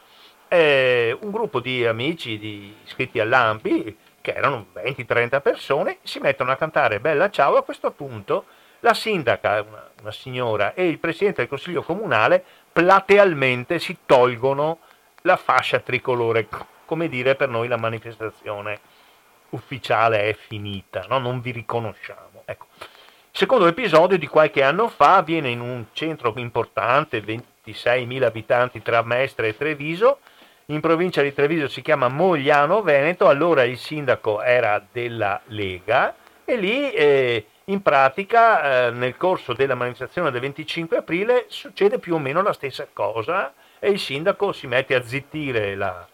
eh, un gruppo di amici di, iscritti all'AMPI, che erano 20-30 persone, si mettono a cantare Bella Ciao, a questo punto la sindaca, una, una signora, e il presidente del consiglio comunale platealmente si tolgono la fascia tricolore come dire per noi la manifestazione ufficiale è finita, no? non vi riconosciamo. Ecco. Secondo episodio di qualche anno fa avviene in un centro importante, 26.000 abitanti tra Mestre e Treviso, in provincia di Treviso si chiama Mogliano Veneto, allora il sindaco era della Lega e lì eh, in pratica eh, nel corso della manifestazione del 25 aprile succede più o meno la stessa cosa e il sindaco si mette a zittire la,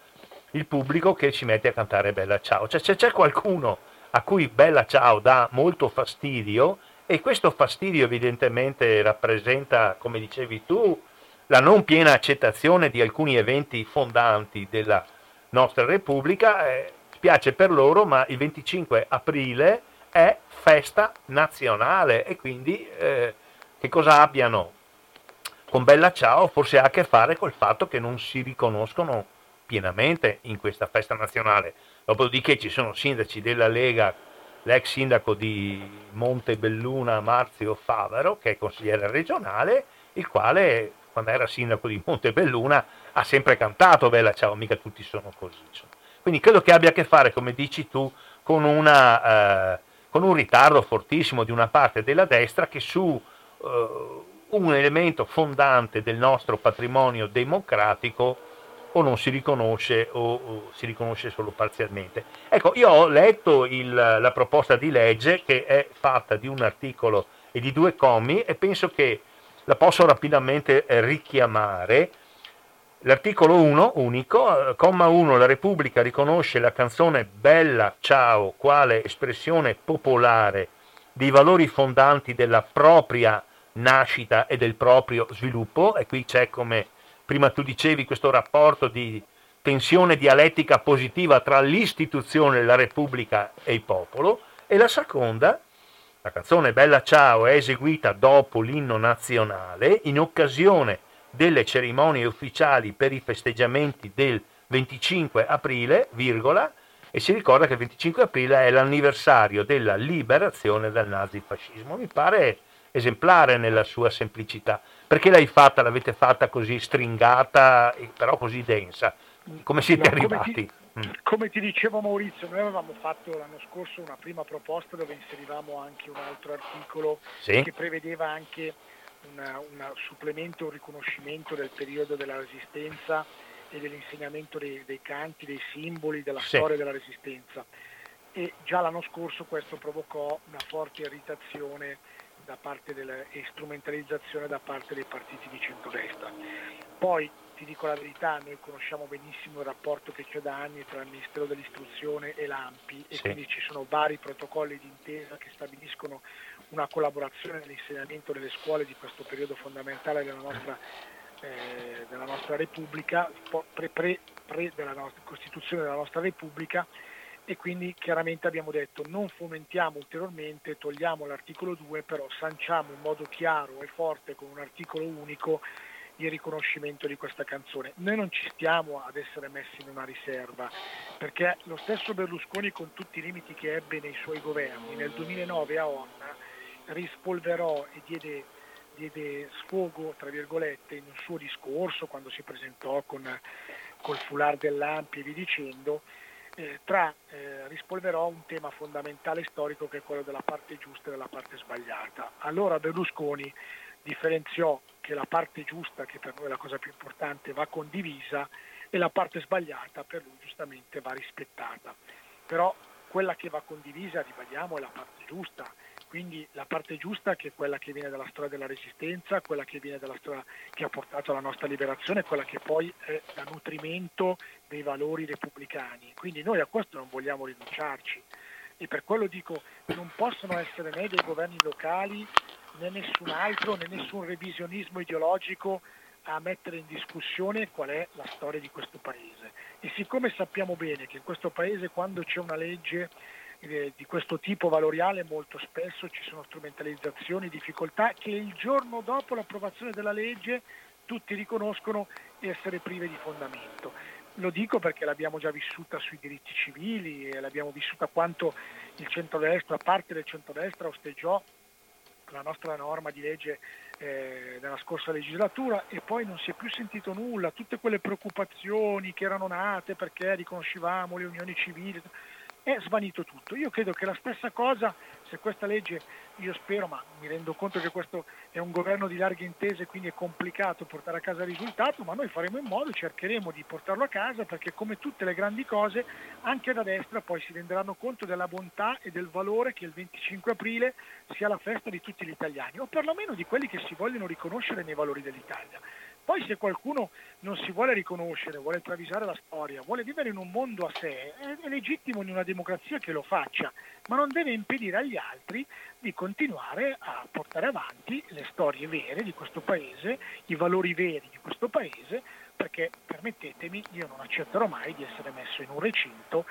il pubblico che ci mette a cantare Bella Ciao. Cioè c'è, c'è qualcuno a cui Bella Ciao dà molto fastidio e questo fastidio evidentemente rappresenta, come dicevi tu, la non piena accettazione di alcuni eventi fondanti della nostra Repubblica. Eh, spiace per loro, ma il 25 aprile è festa nazionale e quindi eh, che cosa abbiano con Bella Ciao forse ha a che fare col fatto che non si riconoscono pienamente in questa festa nazionale. Dopodiché ci sono sindaci della Lega, l'ex sindaco di Montebelluna Marzio Favero, che è consigliere regionale, il quale quando era sindaco di Montebelluna ha sempre cantato Bella Ciao, mica tutti sono così. Quindi credo che abbia a che fare, come dici tu, con, una, eh, con un ritardo fortissimo di una parte della destra che su eh, un elemento fondante del nostro patrimonio democratico o non si riconosce o, o, si riconosce solo parzialmente. Ecco, io ho letto il, la proposta di legge che è fatta di un articolo e di due commi e penso che la posso rapidamente richiamare. L'articolo 1, unico, comma 1, la Repubblica riconosce la canzone Bella Ciao quale espressione popolare dei valori fondanti della propria nascita e del proprio sviluppo, e qui c'è come prima tu dicevi questo rapporto di tensione dialettica positiva tra l'istituzione, la Repubblica e il popolo, e la seconda, la canzone Bella Ciao è eseguita dopo l'inno nazionale in occasione delle cerimonie ufficiali per i festeggiamenti del 25 aprile, virgola, e si ricorda che il 25 aprile è l'anniversario della liberazione dal nazifascismo. Mi pare esemplare nella sua semplicità. Perché l'hai fatta, l'avete fatta così stringata, però così densa? Come siete no, arrivati? Come ti, mm. come ti dicevo Maurizio, noi avevamo fatto l'anno scorso una prima proposta dove inserivamo anche un altro articolo sì? che prevedeva anche un supplemento, un riconoscimento del periodo della resistenza e dell'insegnamento dei, dei canti, dei simboli, della sì. storia della resistenza. E già l'anno scorso questo provocò una forte irritazione da parte della, e strumentalizzazione da parte dei partiti di centrodestra. Poi ti dico la verità, noi conosciamo benissimo il rapporto che c'è da anni tra il Ministero dell'Istruzione e l'AMPI e sì. quindi ci sono vari protocolli di intesa che stabiliscono una collaborazione nell'insegnamento delle scuole di questo periodo fondamentale della nostra, eh, della nostra Repubblica, pre, pre, pre della nostra, Costituzione della nostra Repubblica e quindi chiaramente abbiamo detto non fomentiamo ulteriormente, togliamo l'articolo 2, però sanciamo in modo chiaro e forte con un articolo unico il riconoscimento di questa canzone. Noi non ci stiamo ad essere messi in una riserva, perché lo stesso Berlusconi con tutti i limiti che ebbe nei suoi governi, nel 2009 a Onna rispolverò e diede diede sfogo, tra virgolette, in un suo discorso quando si presentò con, col foulard dell'Ampi e via dicendo, eh, tra eh, rispolverò un tema fondamentale storico che è quello della parte giusta e della parte sbagliata. Allora Berlusconi differenziò che la parte giusta, che per noi è la cosa più importante, va condivisa e la parte sbagliata per lui giustamente va rispettata. Però quella che va condivisa, ribadiamo, è la parte giusta, quindi la parte giusta che è quella che viene dalla storia della resistenza, quella che viene dalla storia che ha portato alla nostra liberazione, quella che poi è da nutrimento dei valori repubblicani. Quindi noi a questo non vogliamo rinunciarci e per quello dico non possono essere né dei governi locali né nessun altro, né nessun revisionismo ideologico a mettere in discussione qual è la storia di questo paese. E siccome sappiamo bene che in questo paese quando c'è una legge eh, di questo tipo valoriale molto spesso ci sono strumentalizzazioni, difficoltà che il giorno dopo l'approvazione della legge tutti riconoscono essere prive di fondamento. Lo dico perché l'abbiamo già vissuta sui diritti civili e l'abbiamo vissuta quanto il centrodestra, parte del centrodestra osteggiò la nostra norma di legge eh, nella scorsa legislatura e poi non si è più sentito nulla, tutte quelle preoccupazioni che erano nate perché riconoscevamo le unioni civili, è svanito tutto. Io credo che la stessa cosa, se questa legge, io spero, ma mi rendo conto che questo è un governo di larghe intese, quindi è complicato portare a casa il risultato, ma noi faremo in modo, cercheremo di portarlo a casa perché come tutte le grandi cose, anche da destra poi si renderanno conto della bontà e del valore che il 25 aprile sia la festa di tutti gli italiani, o perlomeno di quelli che si vogliono riconoscere nei valori dell'Italia. Poi se qualcuno non si vuole riconoscere, vuole travisare la storia, vuole vivere in un mondo a sé, è, legittimo in una democrazia che lo faccia, ma non deve impedire agli altri di continuare a portare avanti le storie vere di questo paese, i valori veri di questo paese, perché permettetemi, io non accetterò mai di essere messo in un recinto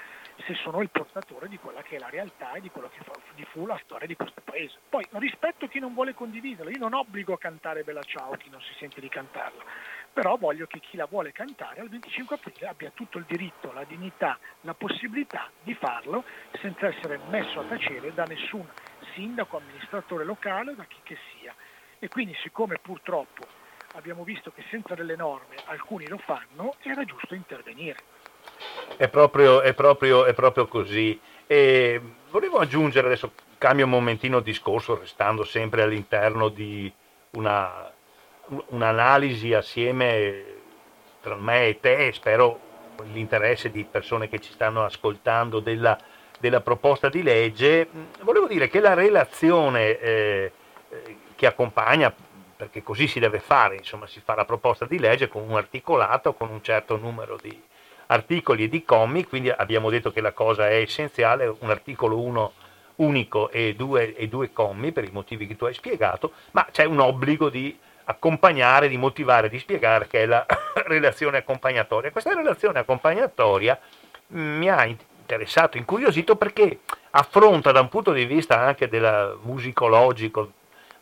se sono il portatore di quella che è la realtà e di quello che fu la storia di questo paese. Poi rispetto chi non vuole condividerla, io non obbligo a cantare Bella Ciao chi non si sente di cantarla, però voglio che chi la vuole cantare al 25 aprile abbia tutto il diritto, la dignità, la possibilità di farlo senza essere messo a tacere da nessun sindaco, amministratore locale o da chi che sia. E quindi siccome purtroppo abbiamo visto che senza delle norme alcuni lo fanno, era giusto intervenire. È proprio, è proprio, è proprio così. E volevo aggiungere, adesso cambio un momentino discorso, restando sempre all'interno di una, un'analisi assieme tra me e te, e spero l'interesse di persone che ci stanno ascoltando della, della proposta di legge, volevo dire che la relazione eh, che accompagna, perché così si deve fare, insomma si fa la proposta di legge con un articolato, con un certo numero di, articoli e di commi, quindi abbiamo detto che la cosa è essenziale, un articolo 1 unico e due, e due commi per i motivi che tu hai spiegato, ma c'è un obbligo di accompagnare, di motivare, di spiegare che è la relazione accompagnatoria. Questa relazione accompagnatoria mi ha interessato, incuriosito perché affronta da un punto di vista anche del musicologico,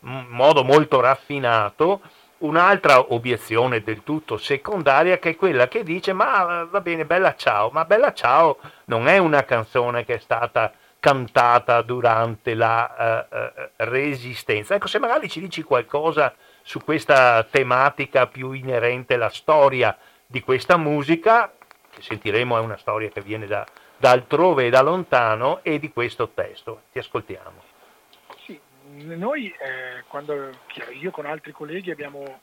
in modo molto raffinato, un'altra obiezione del tutto secondaria che è quella che dice ma va bene Bella Ciao, ma Bella Ciao non è una canzone che è stata cantata durante la uh, uh, resistenza. Ecco, se magari ci dici qualcosa su questa tematica più inerente alla storia di questa musica, che sentiremo è una storia che viene da, da altrove e da lontano, e di questo testo. Ti ascoltiamo noi eh, quando io con altri colleghi abbiamo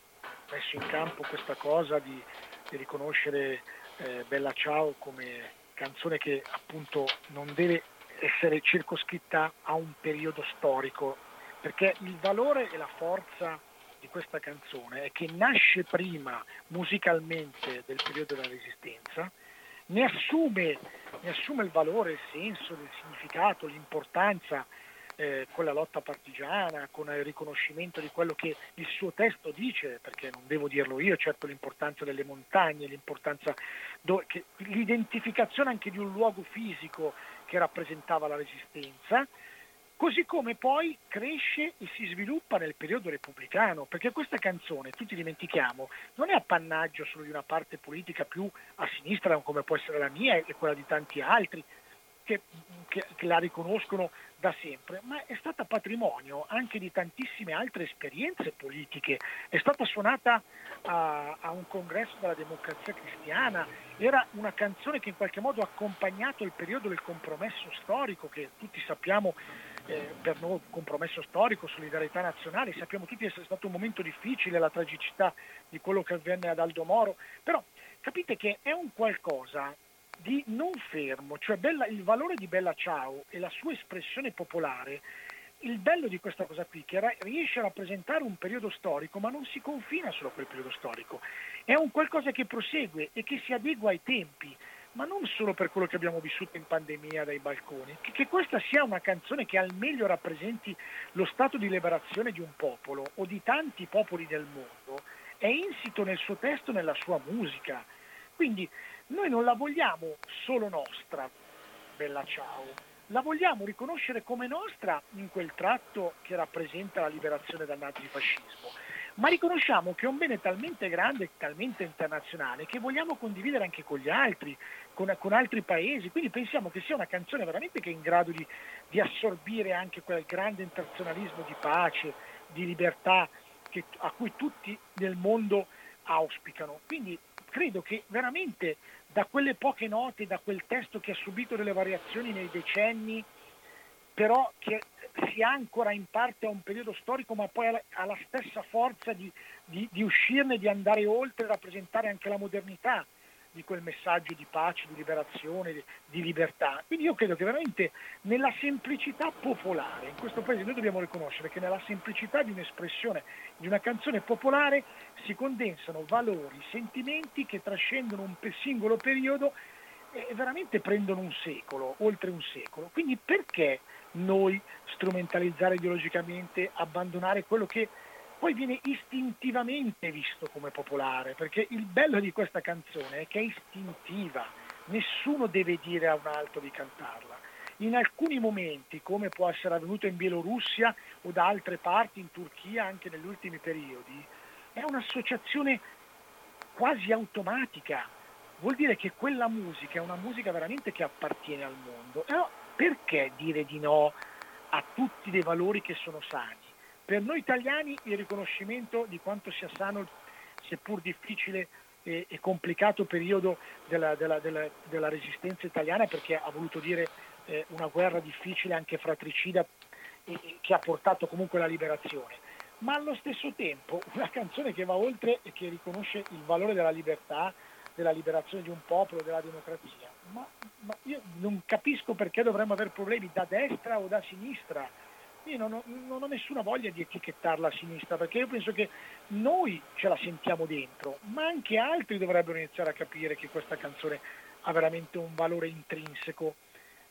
messo in campo questa cosa di, di riconoscere eh, Bella Ciao come canzone che appunto non deve essere circoscritta a un periodo storico, perché il valore e la forza di questa canzone è che nasce prima musicalmente del periodo della Resistenza, ne assume, ne assume il valore, il senso, il significato, l'importanza eh, con la lotta partigiana, con il riconoscimento di quello che il suo testo dice, perché non devo dirlo io, certo l'importanza delle montagne, l'importanza do, che, l'identificazione anche di un luogo fisico che rappresentava la resistenza, così come poi cresce e si sviluppa nel periodo repubblicano, perché questa canzone, tutti dimentichiamo, non è appannaggio solo di una parte politica più a sinistra come può essere la mia e quella di tanti altri, che, che, che la riconoscono da sempre, ma è stata patrimonio anche di tantissime altre esperienze politiche. È stata suonata a, a, un congresso della democrazia cristiana, era una canzone che in qualche modo ha accompagnato il periodo del compromesso storico, che tutti sappiamo eh, per noi compromesso storico, solidarietà nazionale, sappiamo tutti essere stato un momento difficile, la tragicità di quello che avvenne ad Aldo Moro, però capite che è un qualcosa di non fermo, cioè Bella, il valore di Bella Ciao e la sua espressione popolare, il bello di questa cosa qui, che ra- riesce a rappresentare un periodo storico, ma non si confina solo a quel periodo storico, è un qualcosa che prosegue e che si adegua ai tempi, ma non solo per quello che abbiamo vissuto in pandemia dai balconi, che, che questa sia una canzone che al meglio rappresenti lo stato di liberazione di un popolo o di tanti popoli del mondo, è insito nel suo testo nella sua musica. Quindi noi non la vogliamo solo nostra, Bella Ciao, la vogliamo riconoscere come nostra in quel tratto che rappresenta la liberazione dal nazifascismo, ma riconosciamo che è un bene talmente grande e talmente internazionale che vogliamo condividere anche con gli altri, con, con, altri paesi, quindi pensiamo che sia una canzone veramente che è in grado di, di assorbire anche quel grande internazionalismo di pace, di libertà che, a cui tutti nel mondo auspicano. Quindi credo che veramente da quelle poche note, da quel testo che ha subito delle variazioni nei decenni, però che si ancora in parte a un periodo storico, ma poi ha la stessa forza di, di, di uscirne, di andare oltre, rappresentare anche la modernità di quel messaggio di pace, di liberazione, di, di, libertà. Quindi io credo che veramente nella semplicità popolare, in questo paese noi dobbiamo riconoscere che nella semplicità di un'espressione, di una canzone popolare, si condensano valori, sentimenti che trascendono un singolo periodo e veramente prendono un secolo, oltre un secolo. Quindi perché noi strumentalizzare ideologicamente, abbandonare quello che poi viene istintivamente visto come popolare, perché il bello di questa canzone è che è istintiva, nessuno deve dire a un altro di cantarla. In alcuni momenti, come può essere avvenuto in Bielorussia o da altre parti, in Turchia, anche negli ultimi periodi, è un'associazione quasi automatica. Vuol dire che quella musica è una musica veramente che appartiene al mondo. Però perché dire di no a tutti dei valori che sono sani? Per noi italiani il riconoscimento di quanto sia sano, seppur difficile e, e complicato periodo della, della, della, della, resistenza italiana, perché ha voluto dire eh, una guerra difficile, anche fratricida, e, che ha portato comunque alla liberazione. Ma allo stesso tempo una canzone che va oltre e che riconosce il valore della libertà, della liberazione di un popolo, della democrazia. Ma, ma io non capisco perché dovremmo avere problemi da destra o da sinistra io non ho, non ho, nessuna voglia di etichettarla a sinistra perché io penso che noi ce la sentiamo dentro, ma anche altri dovrebbero iniziare a capire che questa canzone ha veramente un valore intrinseco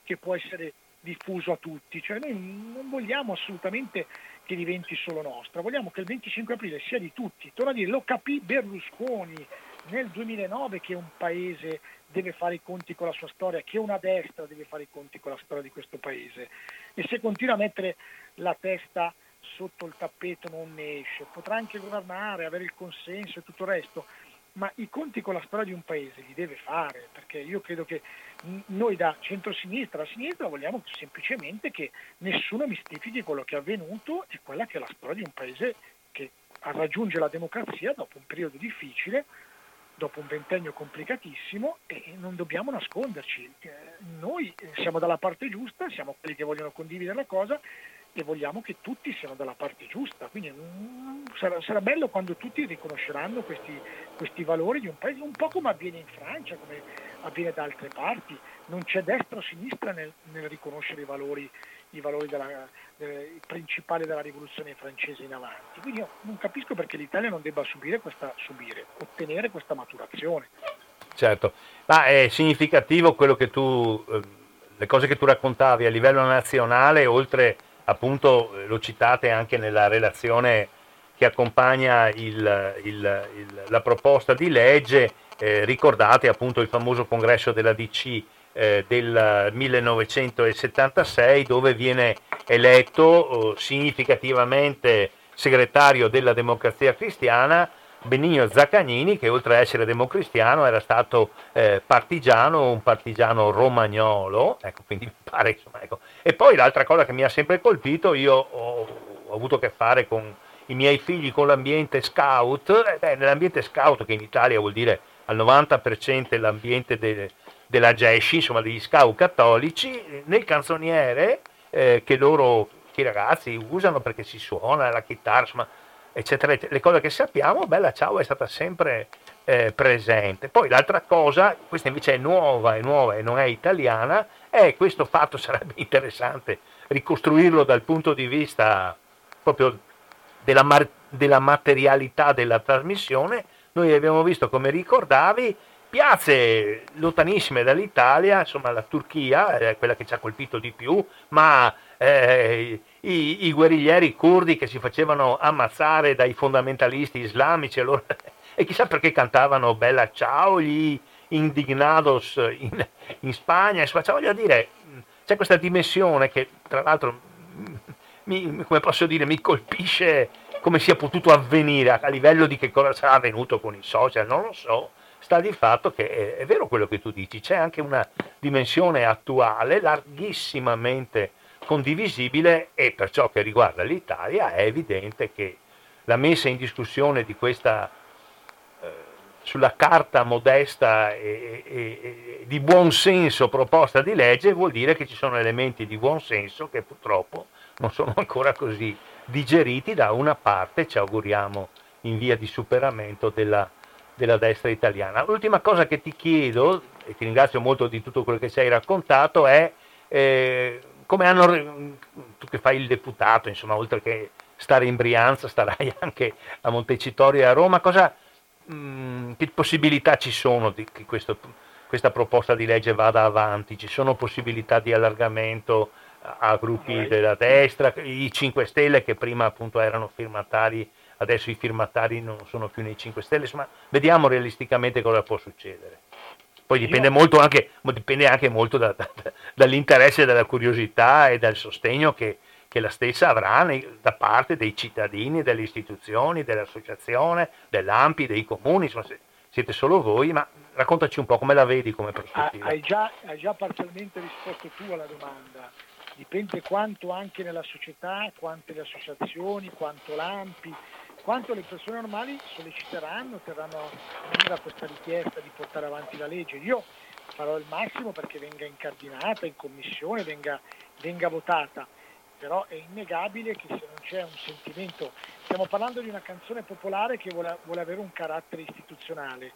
che può essere diffuso a tutti. Cioè noi non vogliamo assolutamente che diventi solo nostra, vogliamo che il 25 aprile sia di tutti. Torno a dire, lo capì Berlusconi nel 2009 che un paese deve fare i conti con la sua storia, che una destra deve fare i conti con la storia di questo paese. E se continua a mettere la testa sotto il tappeto non ne esce, potrà anche governare, avere il consenso e tutto il resto, ma i conti con la storia di un paese li deve fare, perché io credo che noi da centro-sinistra a sinistra vogliamo semplicemente che nessuno mistifichi quello che è avvenuto e quella che è la storia di un paese che raggiunge la democrazia dopo un periodo difficile, dopo un ventennio complicatissimo e non dobbiamo nasconderci. Eh, noi siamo dalla parte giusta, siamo quelli che vogliono condividere la cosa e vogliamo che tutti siano dalla parte giusta. Quindi mm, sarà, sarà bello quando tutti riconosceranno questi, questi, valori di un paese, un po' come avviene in Francia, come avviene da altre parti. Non c'è destra o sinistra nel, nel riconoscere i valori, i valori della, eh, principali della rivoluzione francese in avanti. Quindi io non capisco perché l'Italia non debba subire questa, subire, ottenere questa maturazione. Certo, ma è significativo quello che tu, eh, le cose che tu raccontavi a livello nazionale, oltre appunto, lo citate anche nella relazione che accompagna il, il, il, la proposta di legge, eh, ricordate appunto il famoso congresso della DC eh, del 1976 dove viene eletto oh, significativamente segretario della democrazia cristiana Benigno Zaccagnini che oltre ad essere democristiano era stato eh, partigiano, un partigiano romagnolo, ecco, quindi pare, insomma, ecco. E poi l'altra cosa che mi ha sempre colpito, io ho, ho avuto a che fare con i miei figli con l'ambiente scout, eh, nell'ambiente scout che in Italia vuol dire al 90% l'ambiente de, della GESCI, insomma degli scout cattolici, nel canzoniere eh, che loro, che i ragazzi usano perché si suona la chitarra, insomma, eccetera, le cose che sappiamo, Bella Ciao è stata sempre eh, presente. Poi l'altra cosa, questa invece è nuova, è nuova e non è italiana, è questo fatto sarebbe interessante ricostruirlo dal punto di vista proprio della, mar- della materialità della trasmissione. Noi abbiamo visto, come ricordavi, piazze lontanissime dall'Italia, insomma la Turchia è quella che ci ha colpito di più, ma eh, i, i, guerriglieri curdi che si facevano ammazzare dai fondamentalisti islamici allora, e chissà perché cantavano Bella Ciao, gli indignados in, in Spagna, insomma, cioè, voglio dire, c'è questa dimensione che tra l'altro, mi, come posso dire, mi colpisce come sia potuto avvenire a, livello di che cosa sarà avvenuto con i social, non lo so, sta di fatto che è, è vero quello che tu dici, c'è anche una dimensione attuale larghissimamente condivisibile e per ciò che riguarda l'Italia è evidente che la messa in discussione di questa eh, sulla carta modesta e, e, e, di buon senso proposta di legge vuol dire che ci sono elementi di buon senso che purtroppo non sono ancora così digeriti da una parte, ci auguriamo in via di superamento della, della destra italiana. L'ultima cosa che ti chiedo, e ti ringrazio molto di tutto quello che ci hai raccontato, è eh, come hanno, tu che fai il deputato, insomma, oltre che stare in Brianza, starai anche a Montecitorio e a Roma, cosa, mh, mm, che possibilità ci sono di che questo, questa proposta di legge vada avanti? Ci sono possibilità di allargamento a gruppi della destra, i 5 Stelle che prima appunto erano firmatari, adesso i firmatari non sono più nei 5 Stelle, insomma vediamo realisticamente cosa può succedere. Poi dipende, molto anche, dipende anche molto da, da, dall'interesse, dalla curiosità e dal sostegno che, che la stessa avrà nei, da parte dei cittadini, delle istituzioni, dell'associazione, dell'AMPI, dei comuni, insomma siete solo voi, ma raccontaci un po' come la vedi come prospettiva. Hai già, hai già parzialmente risposto tu alla domanda, dipende quanto anche nella società, quante le associazioni, quanto l'AMPI, quanto le persone normali solleciteranno, terranno viva questa richiesta di portare avanti la legge. Io farò il massimo perché venga incardinata in commissione, venga, venga votata, però è innegabile che se non c'è un sentimento, stiamo parlando di una canzone popolare che vuole, vuole avere un carattere istituzionale,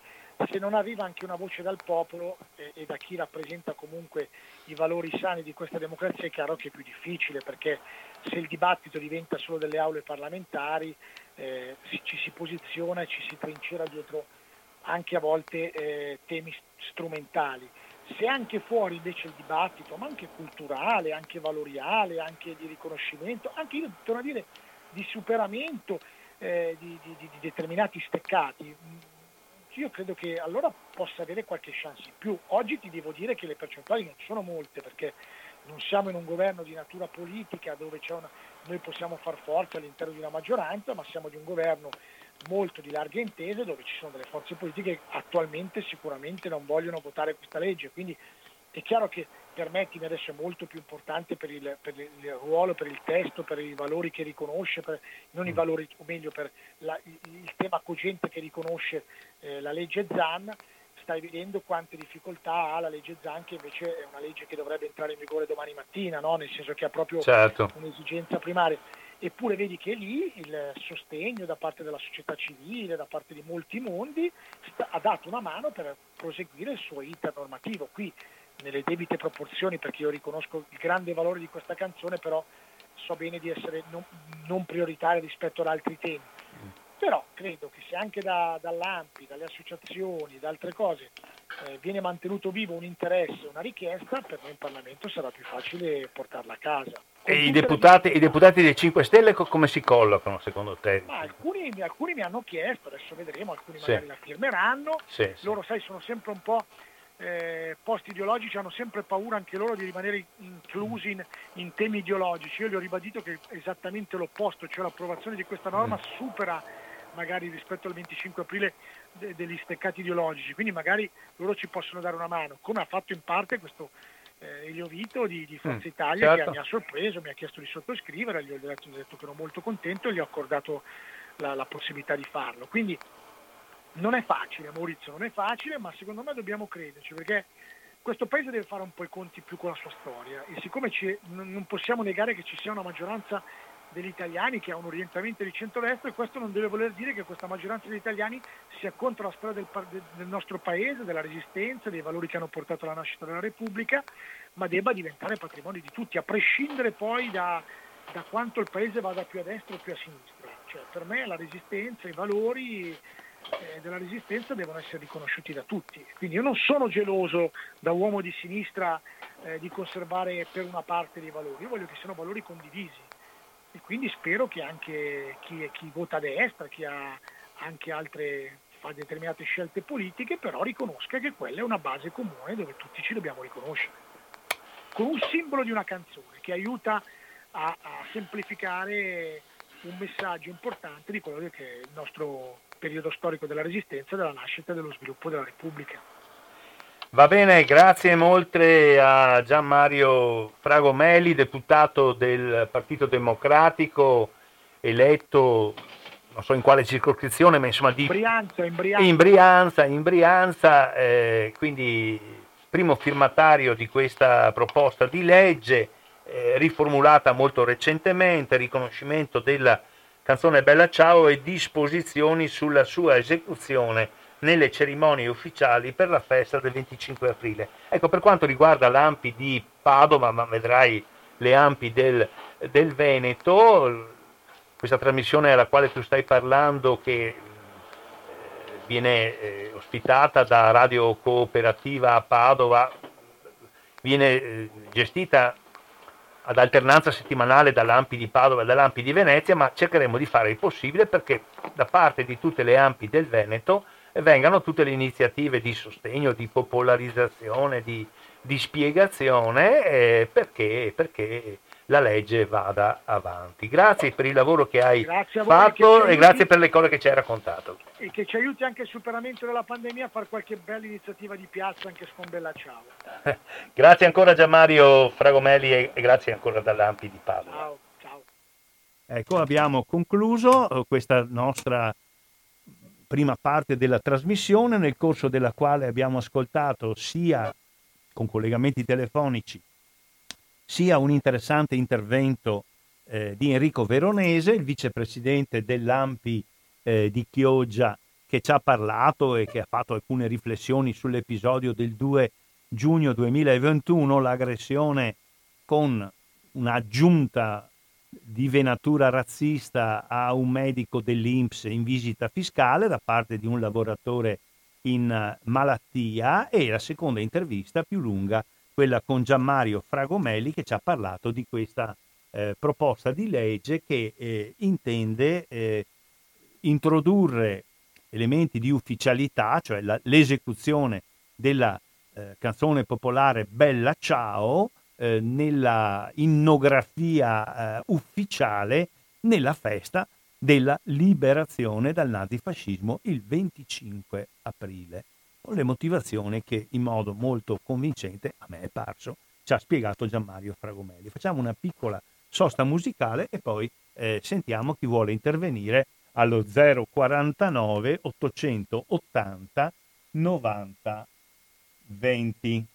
se non arriva anche una voce dal popolo e, e, da chi rappresenta comunque i valori sani di questa democrazia è chiaro che è più difficile perché se il dibattito diventa solo delle aule parlamentari eh, ci si posiziona e ci si trincera dietro anche a volte eh, temi strumentali. Se anche fuori invece il dibattito, ma anche culturale, anche valoriale, anche di riconoscimento, anche io torno a dire di superamento eh, di, di, di, determinati steccati, io credo che allora possa avere qualche chance in più. Oggi ti devo dire che le percentuali non sono molte perché non siamo in un governo di natura politica dove una, noi possiamo far forza all'interno di una maggioranza, ma siamo di un governo molto di larghe intese dove ci sono delle forze politiche che attualmente sicuramente non vogliono votare questa legge. Quindi è chiaro che per me Timer adesso è molto più importante per il, per il, ruolo, per il testo, per i valori che riconosce, per, non i mm. valori, o meglio per la, il, il, tema cogente che riconosce eh, la legge ZAN stai vedendo quante difficoltà ha la legge Zan che invece è una legge che dovrebbe entrare in vigore domani mattina, no? nel senso che ha proprio certo. un'esigenza primaria. Eppure vedi che lì il sostegno da parte della società civile, da parte di molti mondi, sta, ha dato una mano per proseguire il suo iter normativo. Qui nelle debite proporzioni, perché io riconosco il grande valore di questa canzone, però so bene di essere non, non prioritaria rispetto ad altri temi però credo che se anche da, dall'AMPI, dalle associazioni, da altre cose eh, viene mantenuto vivo un interesse, una richiesta, per noi in Parlamento sarà più facile portarla a casa. e i deputati, i deputati, dei 5 Stelle come si collocano secondo te? Alcuni, alcuni, mi hanno chiesto, adesso vedremo, alcuni magari sì. la firmeranno, sì, loro sai sono sempre un po' eh, post ideologici hanno sempre paura anche loro di rimanere inclusi in, in, temi ideologici. Io gli ho ribadito che è esattamente l'opposto, cioè l'approvazione di questa norma mm. supera magari rispetto al 25 aprile de- degli steccati ideologici, quindi magari loro ci possono dare una mano, come ha fatto in parte questo eh, Elio Vito di, di Forza mm, Italia certo. che mi ha sorpreso, mi ha chiesto di sottoscrivere, gli ho detto, gli ho detto che ero molto contento e gli ho accordato la, la possibilità di farlo. Quindi non è facile, Maurizio, non è facile, ma secondo me dobbiamo crederci perché questo paese deve fare un po' i conti più con la sua storia e siccome ci, non possiamo negare che ci sia una maggioranza degli italiani che ha un orientamento di centro-destra e questo non deve voler dire che questa maggioranza degli italiani sia contro la storia del, del, nostro paese, della resistenza, dei valori che hanno portato alla nascita della Repubblica, ma debba diventare patrimonio di tutti, a prescindere poi da, da quanto il paese vada più a destra o più a sinistra. Cioè, per me la resistenza, i valori eh, della resistenza devono essere riconosciuti da tutti. Quindi io non sono geloso da uomo di sinistra eh, di conservare per una parte dei valori, io voglio che siano valori condivisi e quindi spero che anche chi, chi vota a destra, chi ha anche altre fa determinate scelte politiche, però riconosca che quella è una base comune dove tutti ci dobbiamo riconoscere. Con un simbolo di una canzone che aiuta a, a semplificare un messaggio importante di quello che è il nostro periodo storico della resistenza, della nascita e dello sviluppo della Repubblica. Va bene, grazie molte a Gian Mario Fragomeli, deputato del Partito Democratico, eletto non so in quale circoscrizione, ma insomma di Brianza, in Brianza, in Brianza, in Brianza eh, quindi primo firmatario di questa proposta di legge, eh, riformulata molto recentemente, riconoscimento della canzone Bella Ciao e disposizioni sulla sua esecuzione nelle cerimonie ufficiali per la festa del 25 aprile. Ecco, per quanto riguarda l'Ampi di Padova, ma vedrai le Ampi del, del Veneto, questa trasmissione alla quale tu stai parlando che eh, viene eh, ospitata da Radio Cooperativa a Padova, viene eh, gestita ad alternanza settimanale dall'Ampi di Padova e dall'Ampi di Venezia, ma cercheremo di fare il possibile perché da parte di tutte le Ampi del Veneto vengano tutte le iniziative di sostegno, di popolarizzazione, di, di spiegazione eh, perché, perché, la legge vada avanti. Grazie per il lavoro che hai fatto e grazie per le cose che ci hai raccontato. E che ci aiuti anche il superamento della pandemia a fare qualche bella iniziativa di piazza anche con Bella Ciao. grazie ancora Gianmario Fragomelli e, e grazie ancora dall'Ampi di Padova. Ciao, ciao. Ecco, abbiamo concluso eh, questa nostra prima parte della trasmissione nel corso della quale abbiamo ascoltato sia con collegamenti telefonici sia un interessante intervento eh, di Enrico Veronese, il vicepresidente dell'AMPI eh, di Chioggia, che ci ha parlato e che ha fatto alcune riflessioni sull'episodio del 2 giugno 2021, l'aggressione con un'aggiunta di venatura razzista a un medico dell'Inps in visita fiscale da parte di un lavoratore in malattia e la seconda intervista più lunga, quella con Gianmario Fragomelli che ci ha parlato di questa eh, proposta di legge che eh, intende eh, introdurre elementi di ufficialità, cioè la, l'esecuzione della eh, canzone popolare Bella Ciao, eh, nella innografia eh, ufficiale nella festa della liberazione dal nazifascismo il 25 aprile, con le motivazioni che in modo molto convincente, a me è parso, ci ha spiegato Gianmario Fragomelli. Facciamo una piccola sosta musicale e poi eh, sentiamo chi vuole intervenire allo 049 880 90 20.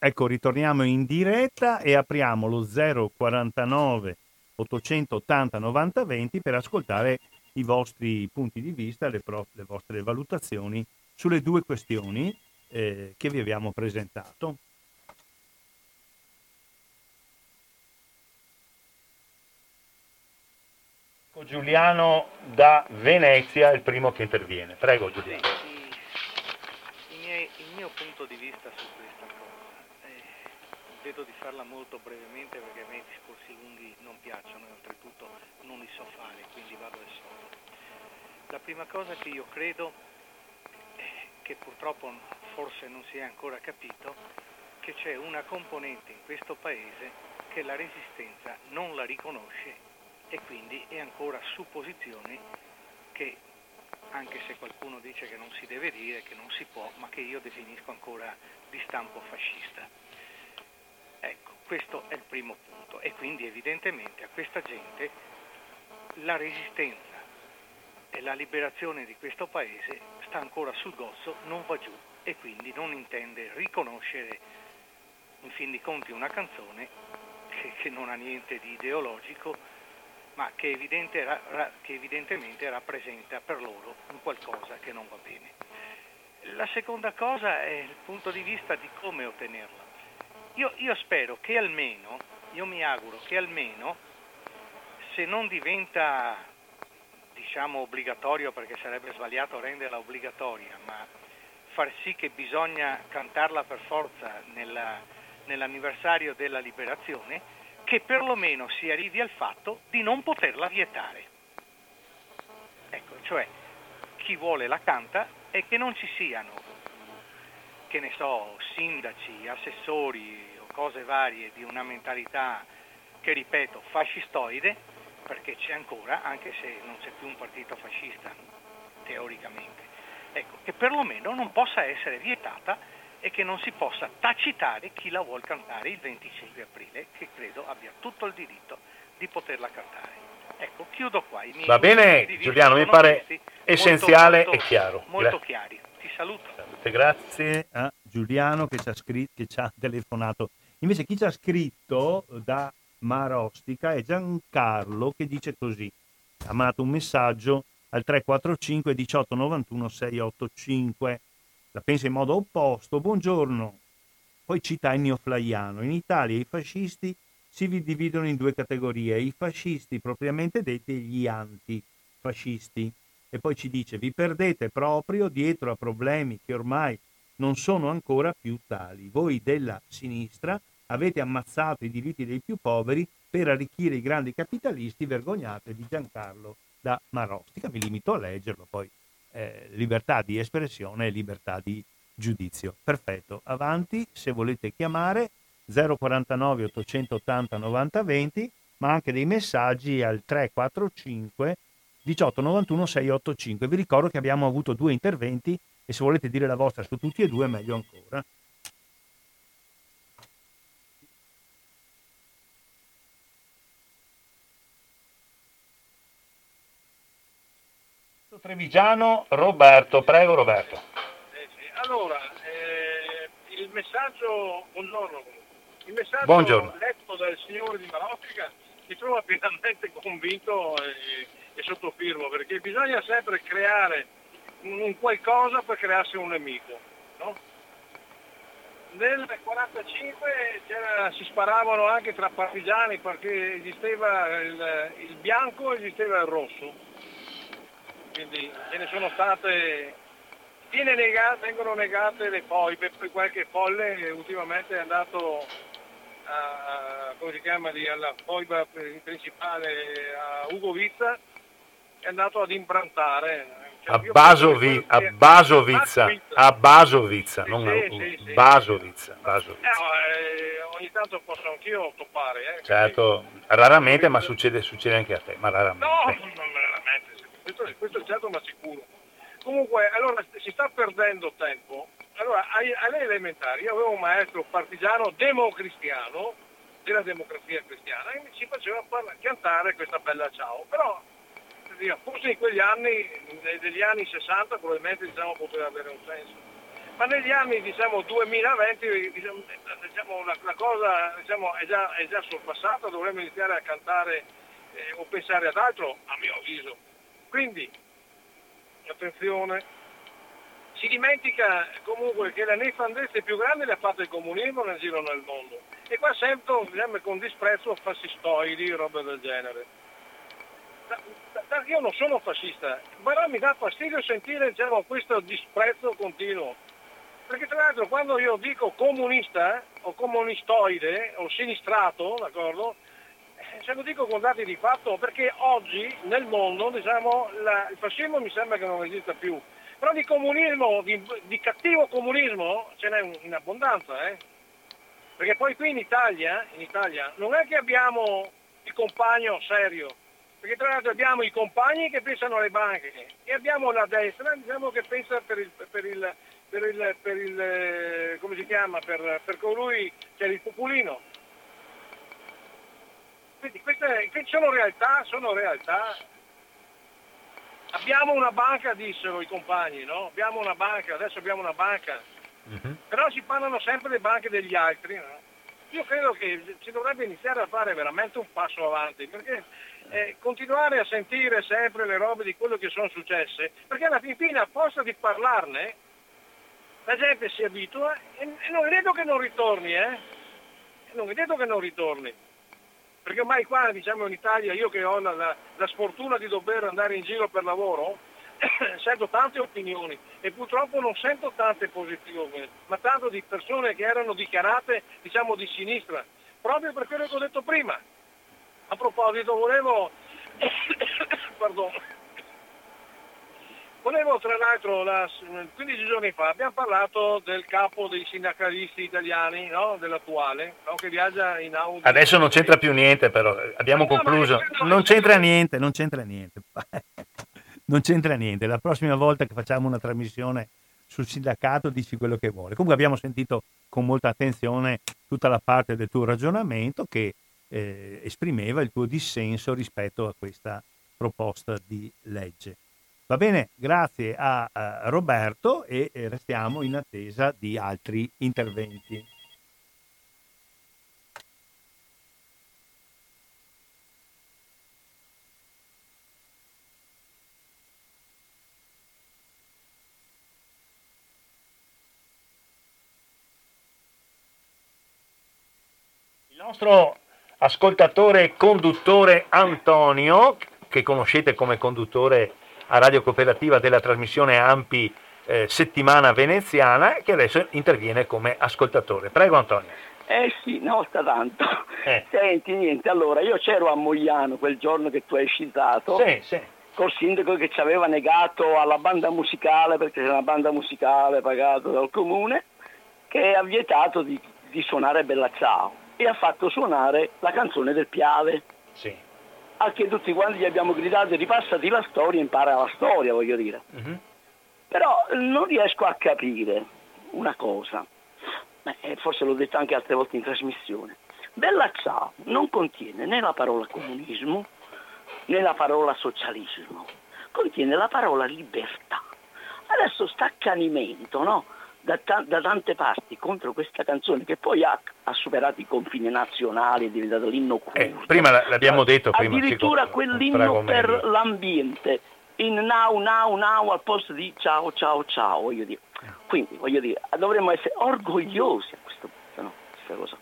Ecco, ritorniamo in diretta e apriamo lo 049 880 90 20 per ascoltare i vostri punti di vista, le, pro- le vostre valutazioni sulle due questioni eh, che vi abbiamo presentato. Giuliano da Venezia è il primo che interviene. Prego Giuliano punto di vista su. Eh, vedo di farla molto brevemente perché a me i discorsi lunghi non piacciono e oltretutto non li so fare, quindi vado al solito. La prima cosa che io credo, eh, che purtroppo forse non si è ancora capito, che c'è una componente in questo paese che la resistenza non la riconosce e quindi è ancora supposizione che, anche se qualcuno dice che non si deve dire, che non si può, ma che io definisco ancora di stampo fascista. Questo è il primo punto e quindi evidentemente a questa gente la resistenza e la liberazione di questo paese sta ancora sul gozzo, non va giù e quindi non intende riconoscere in fin dei conti una canzone che, che non ha niente di ideologico ma che, evidente, che evidentemente rappresenta per loro un qualcosa che non va bene. La seconda cosa è il punto di vista di come ottenerla. Io, io spero che almeno, io mi auguro che almeno, se non diventa diciamo obbligatorio perché sarebbe sbagliato renderla obbligatoria, ma far sì che bisogna cantarla per forza nella, nell'anniversario della liberazione, che perlomeno si arrivi al fatto di non poterla vietare. Ecco, cioè chi vuole la canta e che non ci siano, che ne so, sindaci, assessori o cose varie di una mentalità che ripeto fascistoide, perché c'è ancora, anche se non c'è più un partito fascista, teoricamente, ecco, che perlomeno non possa essere vietata e che non si possa tacitare chi la vuol cantare il 25 aprile, che credo abbia tutto il diritto di poterla cantare. Ecco, chiudo qua. Va bene, Giuliano, mi pare essenziale molto, molto, e chiaro. Molto chiari. Ti saluto. Grazie a Giuliano che ci, ha scritto, che ci ha telefonato. Invece chi ci ha scritto da Marostica è Giancarlo che dice così. Ha mandato un messaggio al 345 1891 685 la pensa in modo opposto. Buongiorno. Poi cita Ennio Flaiano. In Italia i fascisti si dividono in due categorie, i fascisti propriamente detti e gli antifascisti. E poi ci dice, vi perdete proprio dietro a problemi che ormai non sono ancora più tali. Voi della sinistra avete ammazzato i diritti dei più poveri per arricchire i grandi capitalisti, vergognatevi Giancarlo da Marostica. Mi limito a leggerlo, poi eh, libertà di espressione e libertà di giudizio. Perfetto, avanti, se volete chiamare 049 880 90 20, ma anche dei messaggi al 345 1891 685. Vi ricordo che abbiamo avuto due interventi e se volete dire la vostra su tutti e due meglio ancora. Trevigiano, Roberto. Prego Roberto. Eh sì. Allora, eh, il messaggio, buongiorno, il messaggio buongiorno. letto dal signore di Marocca mi trova pienamente convinto e, e sottofirmo, perché bisogna sempre creare un, qualcosa per crearsi un nemico. No? Nel 1945 si sparavano anche tra partigiani perché esisteva il, il bianco e esisteva il rosso quindi ce ne sono state, negate, vengono negate le foibe, poi qualche folle ultimamente è andato a, come si chiama alla foiba principale a Ugo Vizza, è andato ad imprantare. Cioè, a, Basovi, a Basovizza, a Basovizza, non a sì, sì, Basovizza. Basovizza. Eh, ogni tanto posso anch'io toppare. Eh, certo, raramente, ma succede, succede, anche a te, ma raramente. No, non raramente, questo, questo è certo ma sicuro. Comunque, allora si sta perdendo tempo. Allora, alle elementari io avevo un maestro partigiano democristiano della democrazia cristiana e ci faceva parla- cantare questa bella ciao. Però, forse in quegli anni, negli anni 60 probabilmente diciamo, poteva avere un senso. Ma negli anni diciamo, 2020 diciamo, diciamo, la, la, cosa diciamo, è, già, è, già, sorpassata, dovremmo iniziare a cantare eh, o pensare ad altro, a mio avviso. Quindi, attenzione, si dimentica comunque che la nefandezza più grande le ha fatte il comunismo nel giro nel mondo. E qua sento diciamo, con disprezzo fascistoidi, roba del genere. Io non sono fascista, però mi dà fastidio sentire diciamo, questo disprezzo continuo. Perché tra l'altro quando io dico comunista o comunistoide o sinistrato, d'accordo? se lo dico con dati di fatto perché oggi nel mondo diciamo, la, il fascismo mi sembra che non esista più, però di comunismo, di, di cattivo comunismo ce n'è in abbondanza. Eh? Perché poi qui in Italia, in Italia non è che abbiamo il compagno serio, perché tra l'altro abbiamo i compagni che pensano alle banche e abbiamo la destra diciamo, che pensa per il, per il, per il, per il come si chiama, per, per colui che è il populino. Quindi queste, queste sono realtà, sono realtà. Abbiamo una banca, dissero i compagni, no? Abbiamo una banca, adesso abbiamo una banca. Uh-huh. Però si parlano sempre delle banche degli altri, no? Io credo che si dovrebbe iniziare a fare veramente un passo avanti, perché eh, continuare a sentire sempre le robe di quello che sono successe, perché alla fin fine a forza di parlarne la gente si abitua e, e non è detto che non ritorni, eh? Non è detto che non ritorni. Perché ormai qua, diciamo in Italia, io che ho la, la, la sfortuna di dover andare in giro per lavoro, sento tante opinioni e purtroppo non sento tante positive, ma tanto di persone che erano dichiarate diciamo di sinistra, proprio per quello che ho detto prima. A proposito, volevo, volevo tra l'altro, la, 15 giorni fa abbiamo parlato del capo dei sindacalisti italiani, no? dell'attuale, no? che viaggia in Audi. Adesso non c'entra più niente però, abbiamo no, concluso. Non c'entra niente, non c'entra niente. non c'entra niente. La prossima volta che facciamo una trasmissione sul sindacato dici quello che vuole. Comunque abbiamo sentito con molta attenzione tutta la parte del tuo ragionamento che eh, esprimeva il tuo dissenso rispetto a questa proposta di legge. Va bene, grazie a, a Roberto e, restiamo in attesa di altri interventi. nostro ascoltatore e conduttore Antonio, che conoscete come conduttore a Radio Cooperativa della trasmissione Ampi eh, Settimana Veneziana, che adesso interviene come ascoltatore. Prego Antonio. Eh sì, no, sta tanto. Eh. Senti, niente, allora io c'ero a Mogliano quel giorno che tu hai citato. Sì, sì. Col sindaco che ci aveva negato alla banda musicale, perché c'è una banda musicale pagata dal comune, che ha vietato di, di suonare Bella Ciao e ha fatto suonare la canzone del Piave. Sì. A che tutti quanti gli abbiamo gridato ripassati la storia, impara la storia, voglio dire. Uh-huh. Però non riesco a capire una cosa, eh, forse l'ho detto anche altre volte in trasmissione. Bella Ciao non contiene né la parola comunismo né la parola socialismo, contiene la parola libertà. Adesso sta accanimento, no? Da, ta- da, tante parti contro questa canzone che poi ha, ha superato i confini nazionali, è diventato l'inno curdo. Eh, prima l'abbiamo detto. Prima, addirittura Cico, quell'inno per l'ambiente, in now, now, now al posto di ciao, ciao, ciao, voglio dire. Quindi, voglio dire, dovremmo essere orgogliosi a questo punto, no? Questa cosa.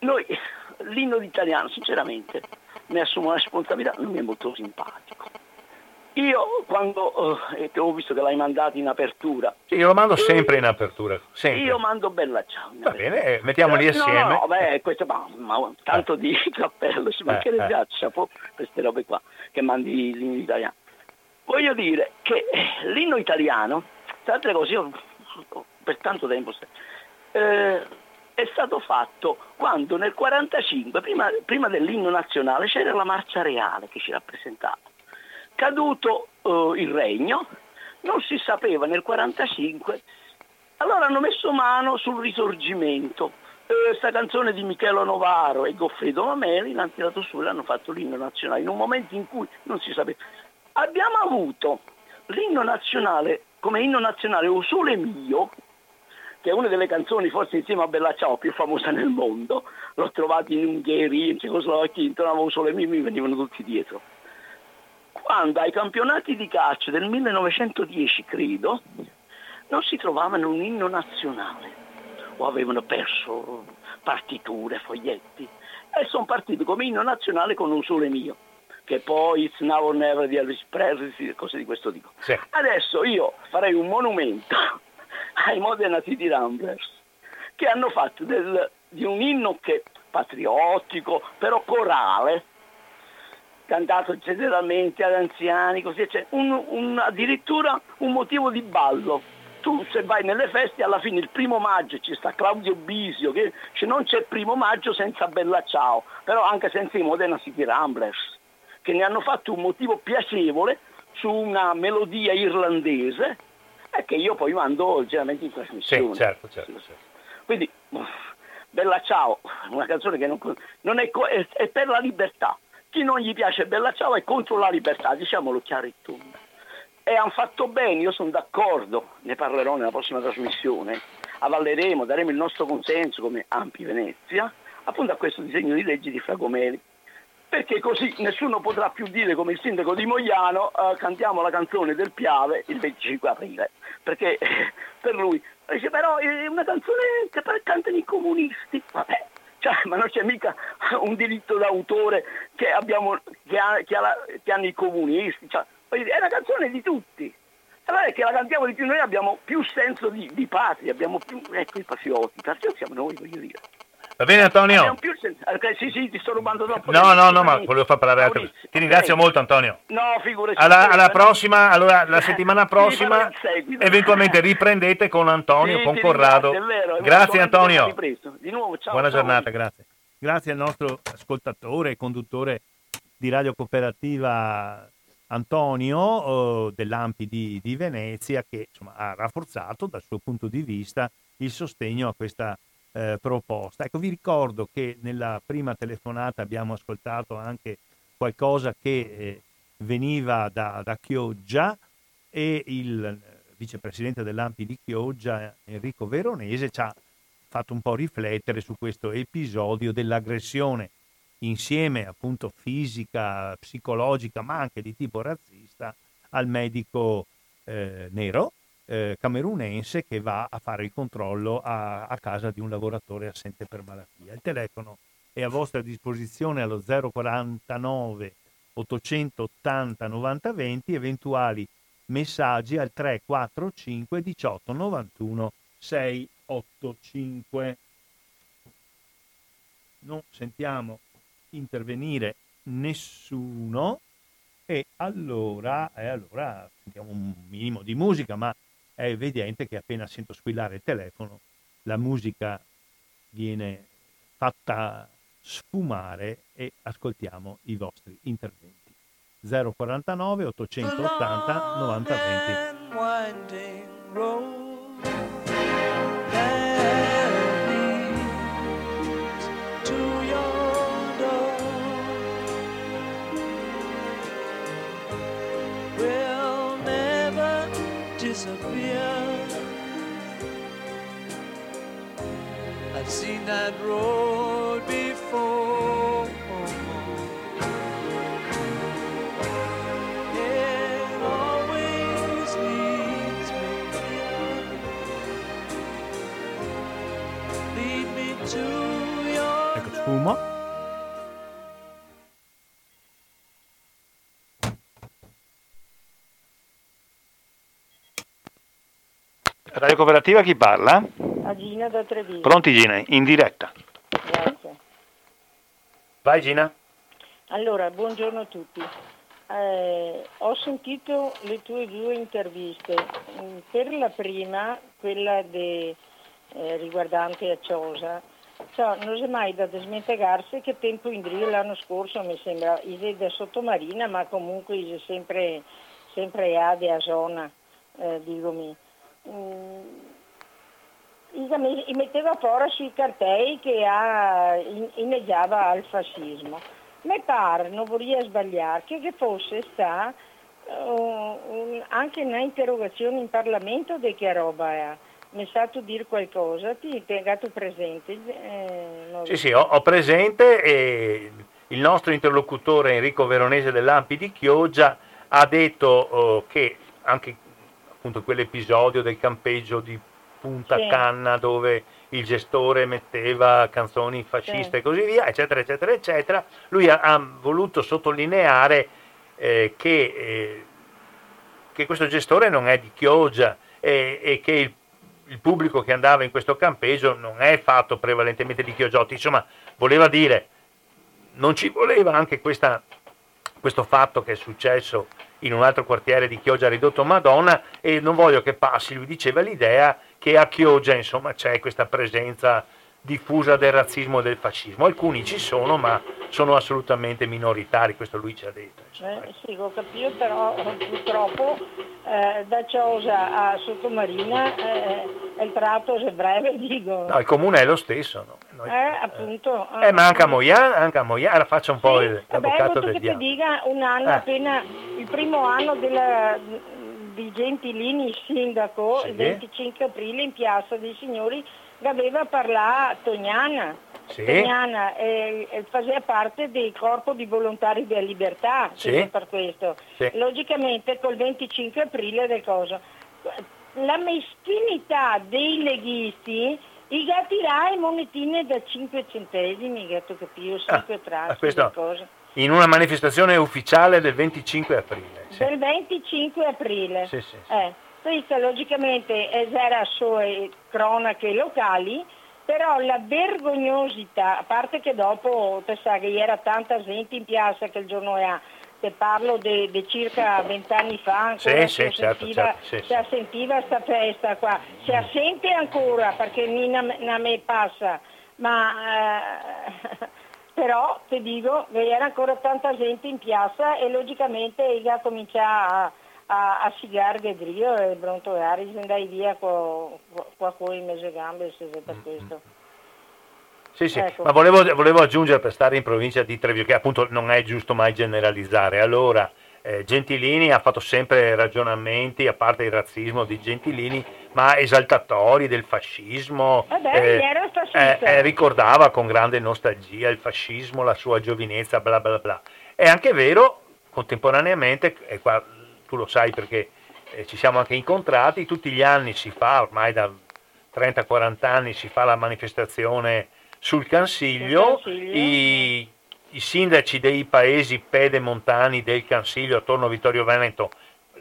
Noi, l'inno italiano, sinceramente, ne assumo la responsabilità, non mi è molto simpatico io quando eh, ho visto che l'hai mandato in apertura. Sì, io lo mando sempre in apertura. Sempre. Io mando bella ciao. Va bene, eh, mettiamoli eh, assieme. No, no, beh, questo, ma, ma tanto di cappello, ci mancherebbe eh, eh. queste robe qua che mandi l'inno italiano. Voglio dire che eh, l'inno italiano, tra altre cose, io per tanto tempo eh, è stato fatto quando nel 1945, prima, prima dell'inno nazionale, c'era la marcia reale che ci rappresentava caduto uh, il regno, non si sapeva nel 1945, allora hanno messo mano sul risorgimento. Questa eh, canzone di Michelo Novaro e Goffredo Mameli l'hanno tirato su e l'hanno fatto l'inno nazionale, in un momento in cui non si sapeva. Abbiamo avuto l'inno nazionale come inno nazionale O Sole Mio, che è una delle canzoni forse insieme a Bella Ciao più famosa nel mondo, l'ho trovato in Ungheria, in Cecoslovacchia, intorno a Sole Mio mi venivano tutti dietro quando ai campionati di calcio del 1910, credo, non si trovavano un inno nazionale o avevano perso partiture, foglietti e sono partiti come inno nazionale con un sole mio che poi It's Now or Never di Elvis Presley, cose di questo tipo. Sì. Adesso io farei un monumento ai Modena City Ramblers che hanno fatto del, di un inno che patriottico, però corale, cantato generalmente ad anziani, così c'è un, un, addirittura un motivo di ballo tu se vai nelle feste alla fine il primo maggio ci sta Claudio Bisio, che cioè non c'è primo maggio senza Bella Ciao, però anche senza i Modena City Ramblers, che ne hanno fatto un motivo piacevole su una melodia irlandese e che io poi mando generalmente in trasmissione. Sì, certo, certo, certo. Quindi, Bella Ciao, una canzone che non, non è, è, è, per la libertà. Chi non gli piace Bella Ciao è contro la libertà, diciamolo chiaro e tondo. E hanno fatto bene, io sono d'accordo, ne parlerò nella prossima trasmissione, avalleremo, daremo il nostro consenso come Ampi Venezia, appunto a questo disegno di legge di Fragomeli perché così nessuno potrà più dire come il sindaco di Mogliano eh, cantiamo la canzone del Piave il 25 aprile, perché eh, per lui dice però è una canzone che cantano i comunisti, vabbè, cioè, ma non c'è mica un diritto d'autore che, abbiamo, che, ha, che, ha, che hanno i comunisti, cioè, è una canzone di tutti. Allora è che la cantiamo di più, noi abbiamo più senso di, di patria, abbiamo più, ecco i patrioti, patrioti siamo noi, voglio dire. Va bene Antonio? Okay, sì, sì, ti sto rubando troppo. No, no, no, ma volevo far parlare altro. Ti ringrazio molto Antonio. No, figurati. Alla, alla prossima, allora la settimana prossima eventualmente riprendete con Antonio, sì, con Corrado. Vero, grazie Antonio. Di nuovo, ciao. Buona ciao. giornata, grazie. Grazie al nostro ascoltatore e conduttore di Radio Cooperativa Antonio oh, dell'Ampi di, di Venezia che insomma, ha rafforzato dal suo punto di vista il sostegno a questa eh, proposta. Ecco, vi ricordo che nella prima telefonata abbiamo ascoltato anche qualcosa che eh, veniva da, da, Chioggia e il vicepresidente dell'Ampi di Chioggia, Enrico Veronese, ci ha fatto un po' riflettere su questo episodio dell'aggressione insieme appunto fisica, psicologica, ma anche di tipo razzista al medico eh, nero eh, camerunense che va a fare il controllo a, a, casa di un lavoratore assente per malattia. Il telefono è a vostra disposizione allo 049 880 90 20, eventuali messaggi al 345 18 91 685. Non sentiamo intervenire nessuno e allora, e allora sentiamo un minimo di musica, ma è evidente che appena sento squillare il telefono la musica viene fatta sfumare e ascoltiamo i vostri interventi. 049 880 90 20. seen that road before. It always leads me Lead me to your Ecco. Radio Cooperativa chi parla? A Gina da Treviso. Pronti Gina, in diretta. Grazie. Vai Gina. Allora, buongiorno a tutti. Eh, ho sentito le tue due interviste. Mm, per la prima, quella de, eh, riguardante a Ciosa, cioè, non è mai da smentegarsi che tempo in Drio l'anno scorso mi sembra Ise da sottomarina, ma comunque Ise sempre, sempre a de a zona, eh, dicomi. Mm, metteva fuori sui cartelli che ha, inneggiava al fascismo. Mi pare, non vorrei sbagliare, che, che fosse sta uh, anche un'interrogazione in Parlamento di che roba è. Mi sa tu dire qualcosa, ti tengato presente? Eh, sì, sì, ho, ho, presente e il nostro interlocutore Enrico Veronese dell'Ampi di Chioggia ha detto oh, che anche appunto quell'episodio del campeggio di Punta sì. Canna dove il gestore metteva canzoni fasciste sì. e così via, eccetera, eccetera, eccetera. Lui ha, ha voluto sottolineare eh, che, eh, che, questo gestore non è di Chioggia e, e che il, il, pubblico che andava in questo campeggio non è fatto prevalentemente di Chiogiotti, insomma, voleva dire, non ci voleva anche questa, questo fatto che è successo in un altro quartiere di Chioggia ridotto Madonna e non voglio che passi, lui diceva l'idea che a Chioggia insomma c'è questa presenza diffusa del razzismo e del fascismo. Alcuni ci sono, ma sono assolutamente minoritari, questo lui ci ha detto. Eh, sì, ho capito, però purtroppo eh, da Ciosa a Sottomarina eh, il tratto è breve, dico. No, il comune è lo stesso, no? Noi, eh, appunto. Eh, ma anche a Moian, anche a Moian, faccio un sì, po' l'avvocato del che diavolo. ti dica un anno, eh. appena il primo anno della, di Gentilini sindaco, sì. il 25 aprile in Piazza dei Signori, aveva parlato Tognana. Sì. Tognana eh, faceva parte del corpo di volontari della libertà, sì. per questo. Sì. Logicamente col 25 aprile del cosa. La meschinità dei leghisti i gatirai monetine da 5 centesimi, gatto capio, 5 ah, tracce, questo, cosa. In una manifestazione ufficiale del 25 aprile. Del 25 aprile. Sì, sì. sì. Eh. Questa logicamente era sue cronache locali, però la vergognosità, a parte che dopo, sa che era tanta gente in piazza che il giorno è te parlo di circa vent'anni fa ancora sì, sì, certo, sentiva, certo, sì, si sentiva questa festa qua, si sente ancora perché a me passa, ma eh, però ti dico che era ancora tanta gente in piazza e logicamente io cominciato a a, a sigare Gedrio e brontolare, andai via con in mezzo gambe se per mm, questo. Mm. Sì, sì, ecco. ma volevo, volevo, aggiungere per stare in provincia di Treviso, che appunto non è giusto mai generalizzare. Allora, eh, Gentilini ha fatto sempre ragionamenti, a parte il razzismo di Gentilini, ma esaltatori del fascismo. Vabbè, eh, eh, eh, ricordava con grande nostalgia il fascismo, la sua giovinezza, bla bla bla. È anche vero, contemporaneamente, e qua tu lo sai perché eh, ci siamo anche incontrati, tutti gli anni si fa, ormai da 30-40 anni si fa la manifestazione sul Cansiglio, I, i, sindaci dei paesi pedemontani del Cansiglio attorno a Vittorio Veneto,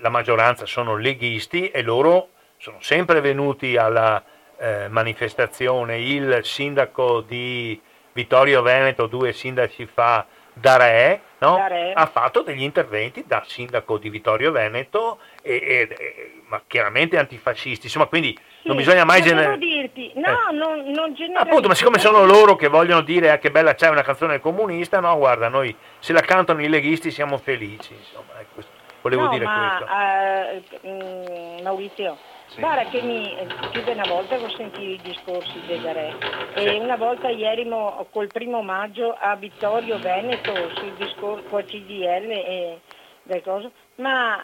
la maggioranza sono leghisti e loro sono sempre venuti alla eh, manifestazione, il sindaco di Vittorio Veneto due sindaci fa da re, no? da re, ha fatto degli interventi da sindaco di Vittorio Veneto, e, e, e, ma chiaramente antifascisti, insomma quindi sì, non bisogna mai generalizzare. dirti, no, eh. non, non Appunto, ma siccome sono loro che vogliono dire eh, che bella c'è una canzone comunista, no, guarda, noi se la cantano i leghisti siamo felici, insomma, ecco, volevo no, dire ma, questo. Uh, Maurizio, sì. Guarda che mi, più di una volta ho sentito i discorsi del Re e una volta ieri mo, col primo maggio a Vittorio Veneto sul discorso con CDL e del coso, ma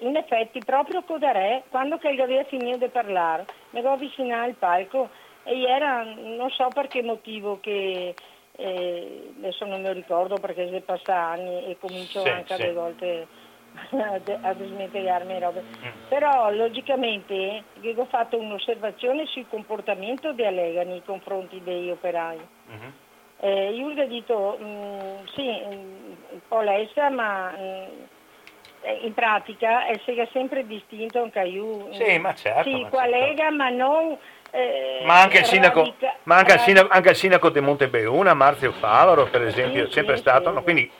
in effetti proprio con Re, quando che aveva finito di parlare, mi avevo avvicinato al palco e era, non so per che motivo che eh, adesso non mi ricordo perché si passa anni e comincio sì, anche sì. alle volte a dismentirmi robe. Mm. Però logicamente ho fatto un'osservazione sul comportamento di Allega nei confronti degli operai. Mm-hmm. Eh, io gli ho detto, mh, mm, sì, un po' lessa, ma mh, mm, in pratica è sempre distinto anche io. Sì, ma certo. Sì, ma qua certo. Lega, ma non... Eh, ma anche, il sindaco, radica, ma anche, il sindaco, anche il sindaco di Montebeuna, Marzio Favaro, per esempio, sì, sempre sì, stato, sì, no, quindi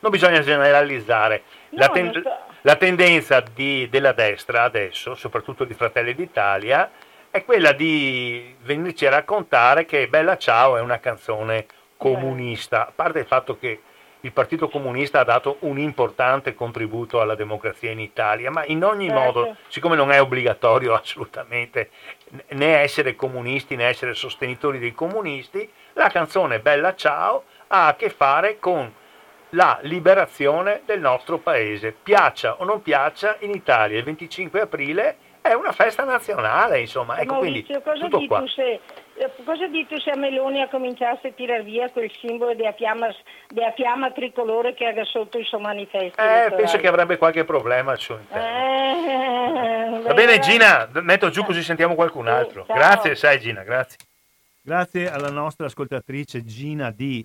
non bisogna generalizzare. La, ten- sto... la, tendenza di, della destra adesso, soprattutto di Fratelli d'Italia, è quella di venirci a raccontare che Bella Ciao è una canzone comunista, a parte il fatto che il Partito Comunista ha dato un importante contributo alla democrazia in Italia, ma in ogni certo. modo, siccome non è obbligatorio assolutamente né essere comunisti né essere sostenitori dei comunisti, la canzone Bella Ciao ha a che fare con la liberazione del nostro paese. Piaccia o non piaccia, in Italia il 25 aprile è una festa nazionale, insomma. Ecco, Maurizio, quindi, cosa, dito se, eh, cosa dito se a Meloni ha cominciato a tirare via quel simbolo della fiamma, della fiamma tricolore che ha sotto il suo manifesto? Eh, penso che avrebbe qualche problema al suo interno. Eh, Va bene Gina, metto giù così sentiamo qualcun altro. Sì, grazie, sai Gina, grazie. Grazie alla nostra ascoltatrice Gina di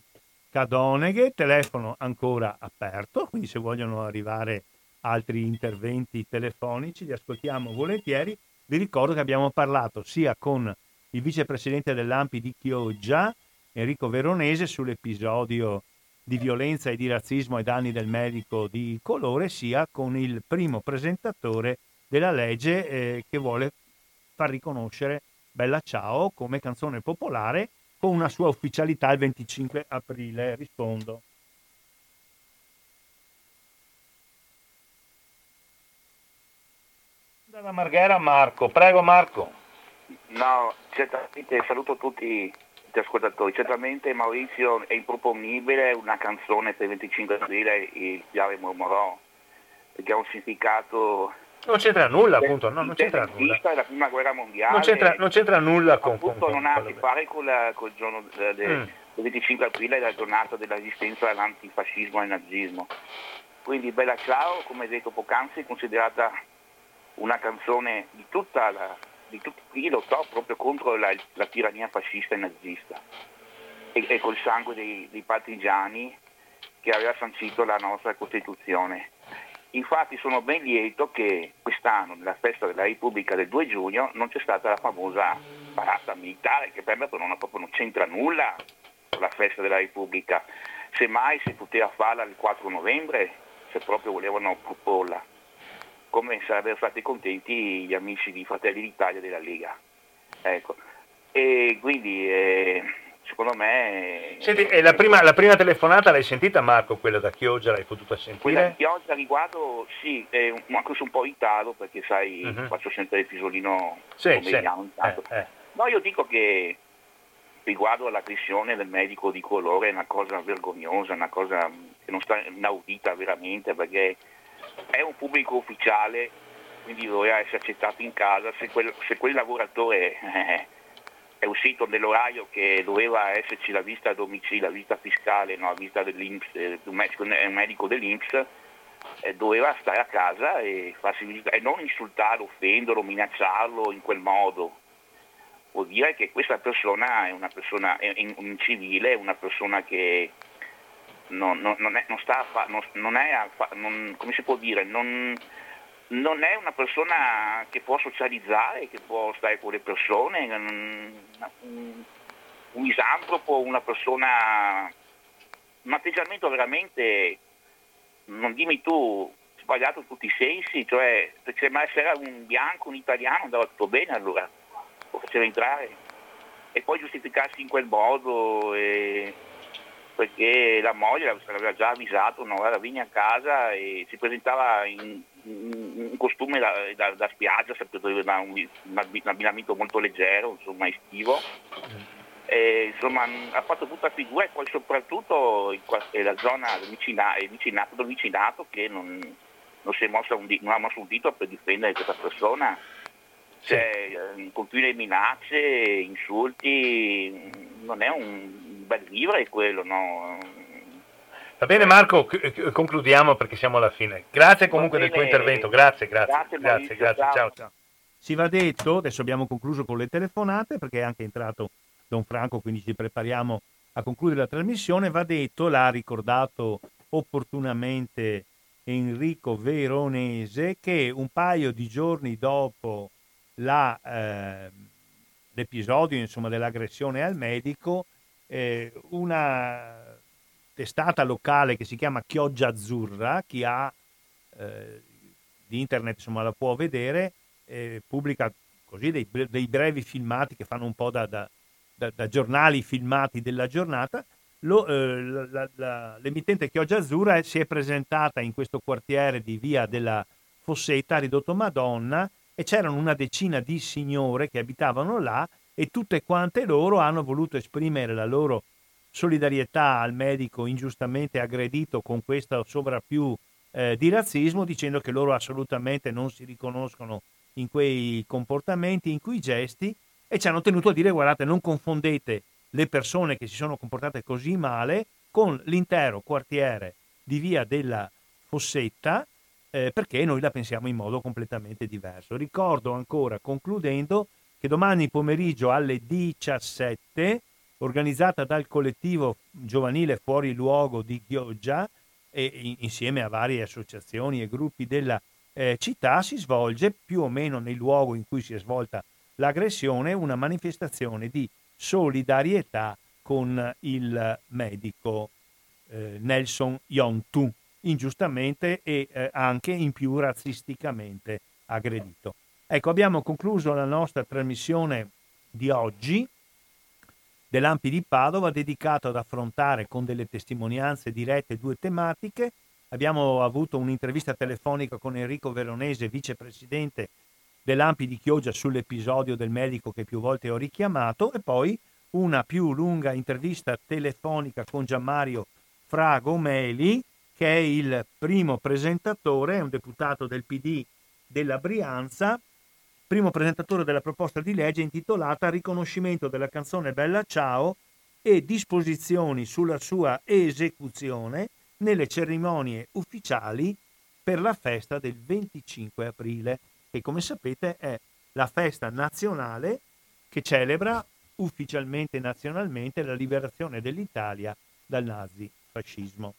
Cadoneghe, telefono ancora aperto, quindi se vogliono arrivare altri interventi telefonici li ascoltiamo volentieri. Vi ricordo che abbiamo parlato sia con il vicepresidente dell'AMPI di Chioggia, Enrico Veronese, sull'episodio di violenza e di razzismo ai danni del medico di colore, sia con il primo presentatore della legge eh, che vuole far riconoscere Bella Ciao come canzone popolare con una sua ufficialità il 25 aprile. Rispondo. Dalla Marghera Marco, prego Marco. No, certamente saluto tutti gli ascoltatori, certamente Maurizio è improponibile una canzone per il 25 aprile, il Piave mormorò, perché ha un significato non c'entra nulla, appunto, no, non c'entra nulla. la prima guerra mondiale. Non c'entra, non c'entra nulla con... Appunto con, non ha a che fare con, con il giorno del, del mm. 25 aprile, la giornata della resistenza all'antifascismo e al nazismo. Quindi Bella Ciao, come detto poc'anzi, è considerata una canzone di tutta la, di tutti chi lottò proprio contro la, la, tirannia fascista e nazista e, e col sangue dei, dei partigiani che aveva sancito la nostra Costituzione. Infatti sono ben lieto che quest'anno, nella festa della Repubblica del 2 giugno, non c'è stata la famosa parata militare, che per me non, proprio, non c'entra nulla con la festa della Repubblica. Semmai si poteva farla il 4 novembre, se proprio volevano proporla, come sarebbero stati contenti gli amici di Fratelli d'Italia e della Lega. Ecco. E quindi eh, secondo me... Senti, e la prima, la prima, telefonata l'hai sentita Marco, quella da Chioggia, l'hai potuta sentire? Quella di Chioggia riguardo, sì, eh, anche su un po' in ritardo perché sai, uh-huh. faccio sempre il pisolino sì, sì. intanto. Eh, eh. No, io dico che riguardo all'aggressione del medico di colore è una cosa vergognosa, una cosa che non sta inaudita veramente perché è un pubblico ufficiale, quindi doveva essere accettato in casa, se quel, se quel lavoratore eh, è uscito nell'orario che doveva esserci la visita a domicilio, la visita fiscale, no, la visita dell'Inps, eh, un medico dell'Inps, eh, doveva stare a casa e, e non insultarlo, offenderlo, minacciarlo in quel modo. Vuol dire che questa persona è una persona è un civile, è una persona che non, non, non, è, non sta non, non è come si può dire, non, non è una persona che può socializzare, che può stare con le persone, un, misantropo, una persona, un atteggiamento veramente, non dimmi tu, sbagliato in tutti i sensi, cioè se mai era un bianco, un italiano andava tutto bene allora, lo faceva entrare e poi giustificarsi in quel modo. E, perché la moglie l'aveva già avvisato, no, guarda, vieni a casa e si presentava in, in costume da, da, da, spiaggia, sempre da un, un, abbinamento molto leggero, insomma estivo. E, insomma, ha fatto tutta figura e poi soprattutto la zona del vicinato, vicinato, del vicinato che non, non, un, non ha mosso un dito per difendere questa persona. Cioè, sì. continue minacce, insulti, non è un bel vivere quello, no? Va bene Marco, concludiamo perché siamo alla fine. Grazie comunque del tuo intervento, grazie, grazie, grazie, grazie, grazie. Ciao. ciao. Si va detto, adesso abbiamo concluso con le telefonate perché è anche entrato Don Franco, quindi ci prepariamo a concludere la trasmissione. Va detto, l'ha ricordato opportunamente Enrico Veronese, che un paio di giorni dopo la, eh, l'episodio insomma, dell'aggressione al medico, eh, una testata locale che si chiama Chioggia Azzurra, chi ha eh, internet insomma la può vedere, eh, pubblica così dei, dei, brevi filmati che fanno un po' da, da, da, da giornali filmati della giornata. Lo, eh, la, la, l'emittente Chioggia Azzurra si è presentata in questo quartiere di via della Fossetta, ridotto Madonna, e c'erano una decina di signore che abitavano là e tutte quante loro hanno voluto esprimere la loro solidarietà al medico ingiustamente aggredito con questo sovrappiù eh, di razzismo, dicendo che loro assolutamente non si riconoscono in quei comportamenti, in quei gesti, e ci hanno tenuto a dire guardate, non confondete le persone che si sono comportate così male con l'intero quartiere di via della Fossetta, eh, perché noi la pensiamo in modo completamente diverso. Ricordo ancora, concludendo, che domani pomeriggio alle 17, organizzata dal collettivo giovanile Fuori Luogo di Chioggia, e insieme a varie associazioni e gruppi della eh, città, si svolge più o meno nel luogo in cui si è svolta l'aggressione una manifestazione di solidarietà con il medico. eh, Nelson Yontu, ingiustamente e eh, anche in più razzisticamente aggredito. Ecco, abbiamo concluso la nostra trasmissione di oggi dell'Ampi di Padova dedicato ad affrontare con delle testimonianze dirette due tematiche. Abbiamo avuto un'intervista telefonica con Enrico Veronese, vicepresidente dell'Ampi di Chioggia sull'episodio del medico che più volte ho richiamato e poi una più lunga intervista telefonica con Gianmario Fragomeli, che è il primo presentatore, è un deputato del PD della Brianza, primo presentatore della proposta di legge intitolata Riconoscimento della canzone Bella Ciao e disposizioni sulla sua esecuzione nelle cerimonie ufficiali per la festa del 25 aprile, che come sapete è la festa nazionale che celebra ufficialmente e nazionalmente la liberazione dell'Italia dal nazifascismo.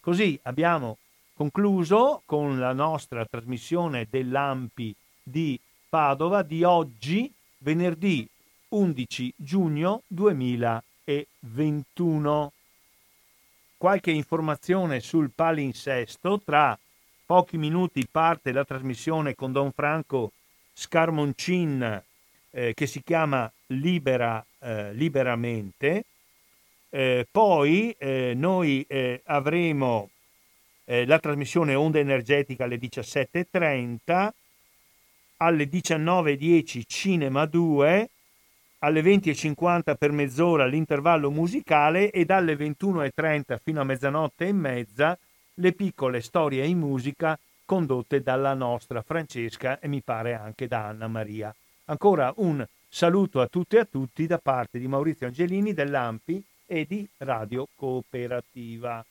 Così abbiamo concluso con la nostra trasmissione dell'AMPI di Padova di oggi, venerdì 11 giugno 2021. Qualche informazione sul palinsesto, tra pochi minuti parte la trasmissione con Don Franco Scarmoncin eh, che si chiama Libera, eh, Liberamente. Eh, poi eh, noi eh, avremo eh, la trasmissione Onda Energetica alle 17.30, alle 19.10 Cinema 2, alle 20.50 per mezz'ora l'intervallo musicale e dalle 21.30 fino a mezzanotte e mezza le piccole storie in musica condotte dalla nostra Francesca e mi pare anche da Anna Maria. Ancora un saluto a tutte e a tutti da parte di Maurizio Angelini dell'Ampi e di Radio Cooperativa.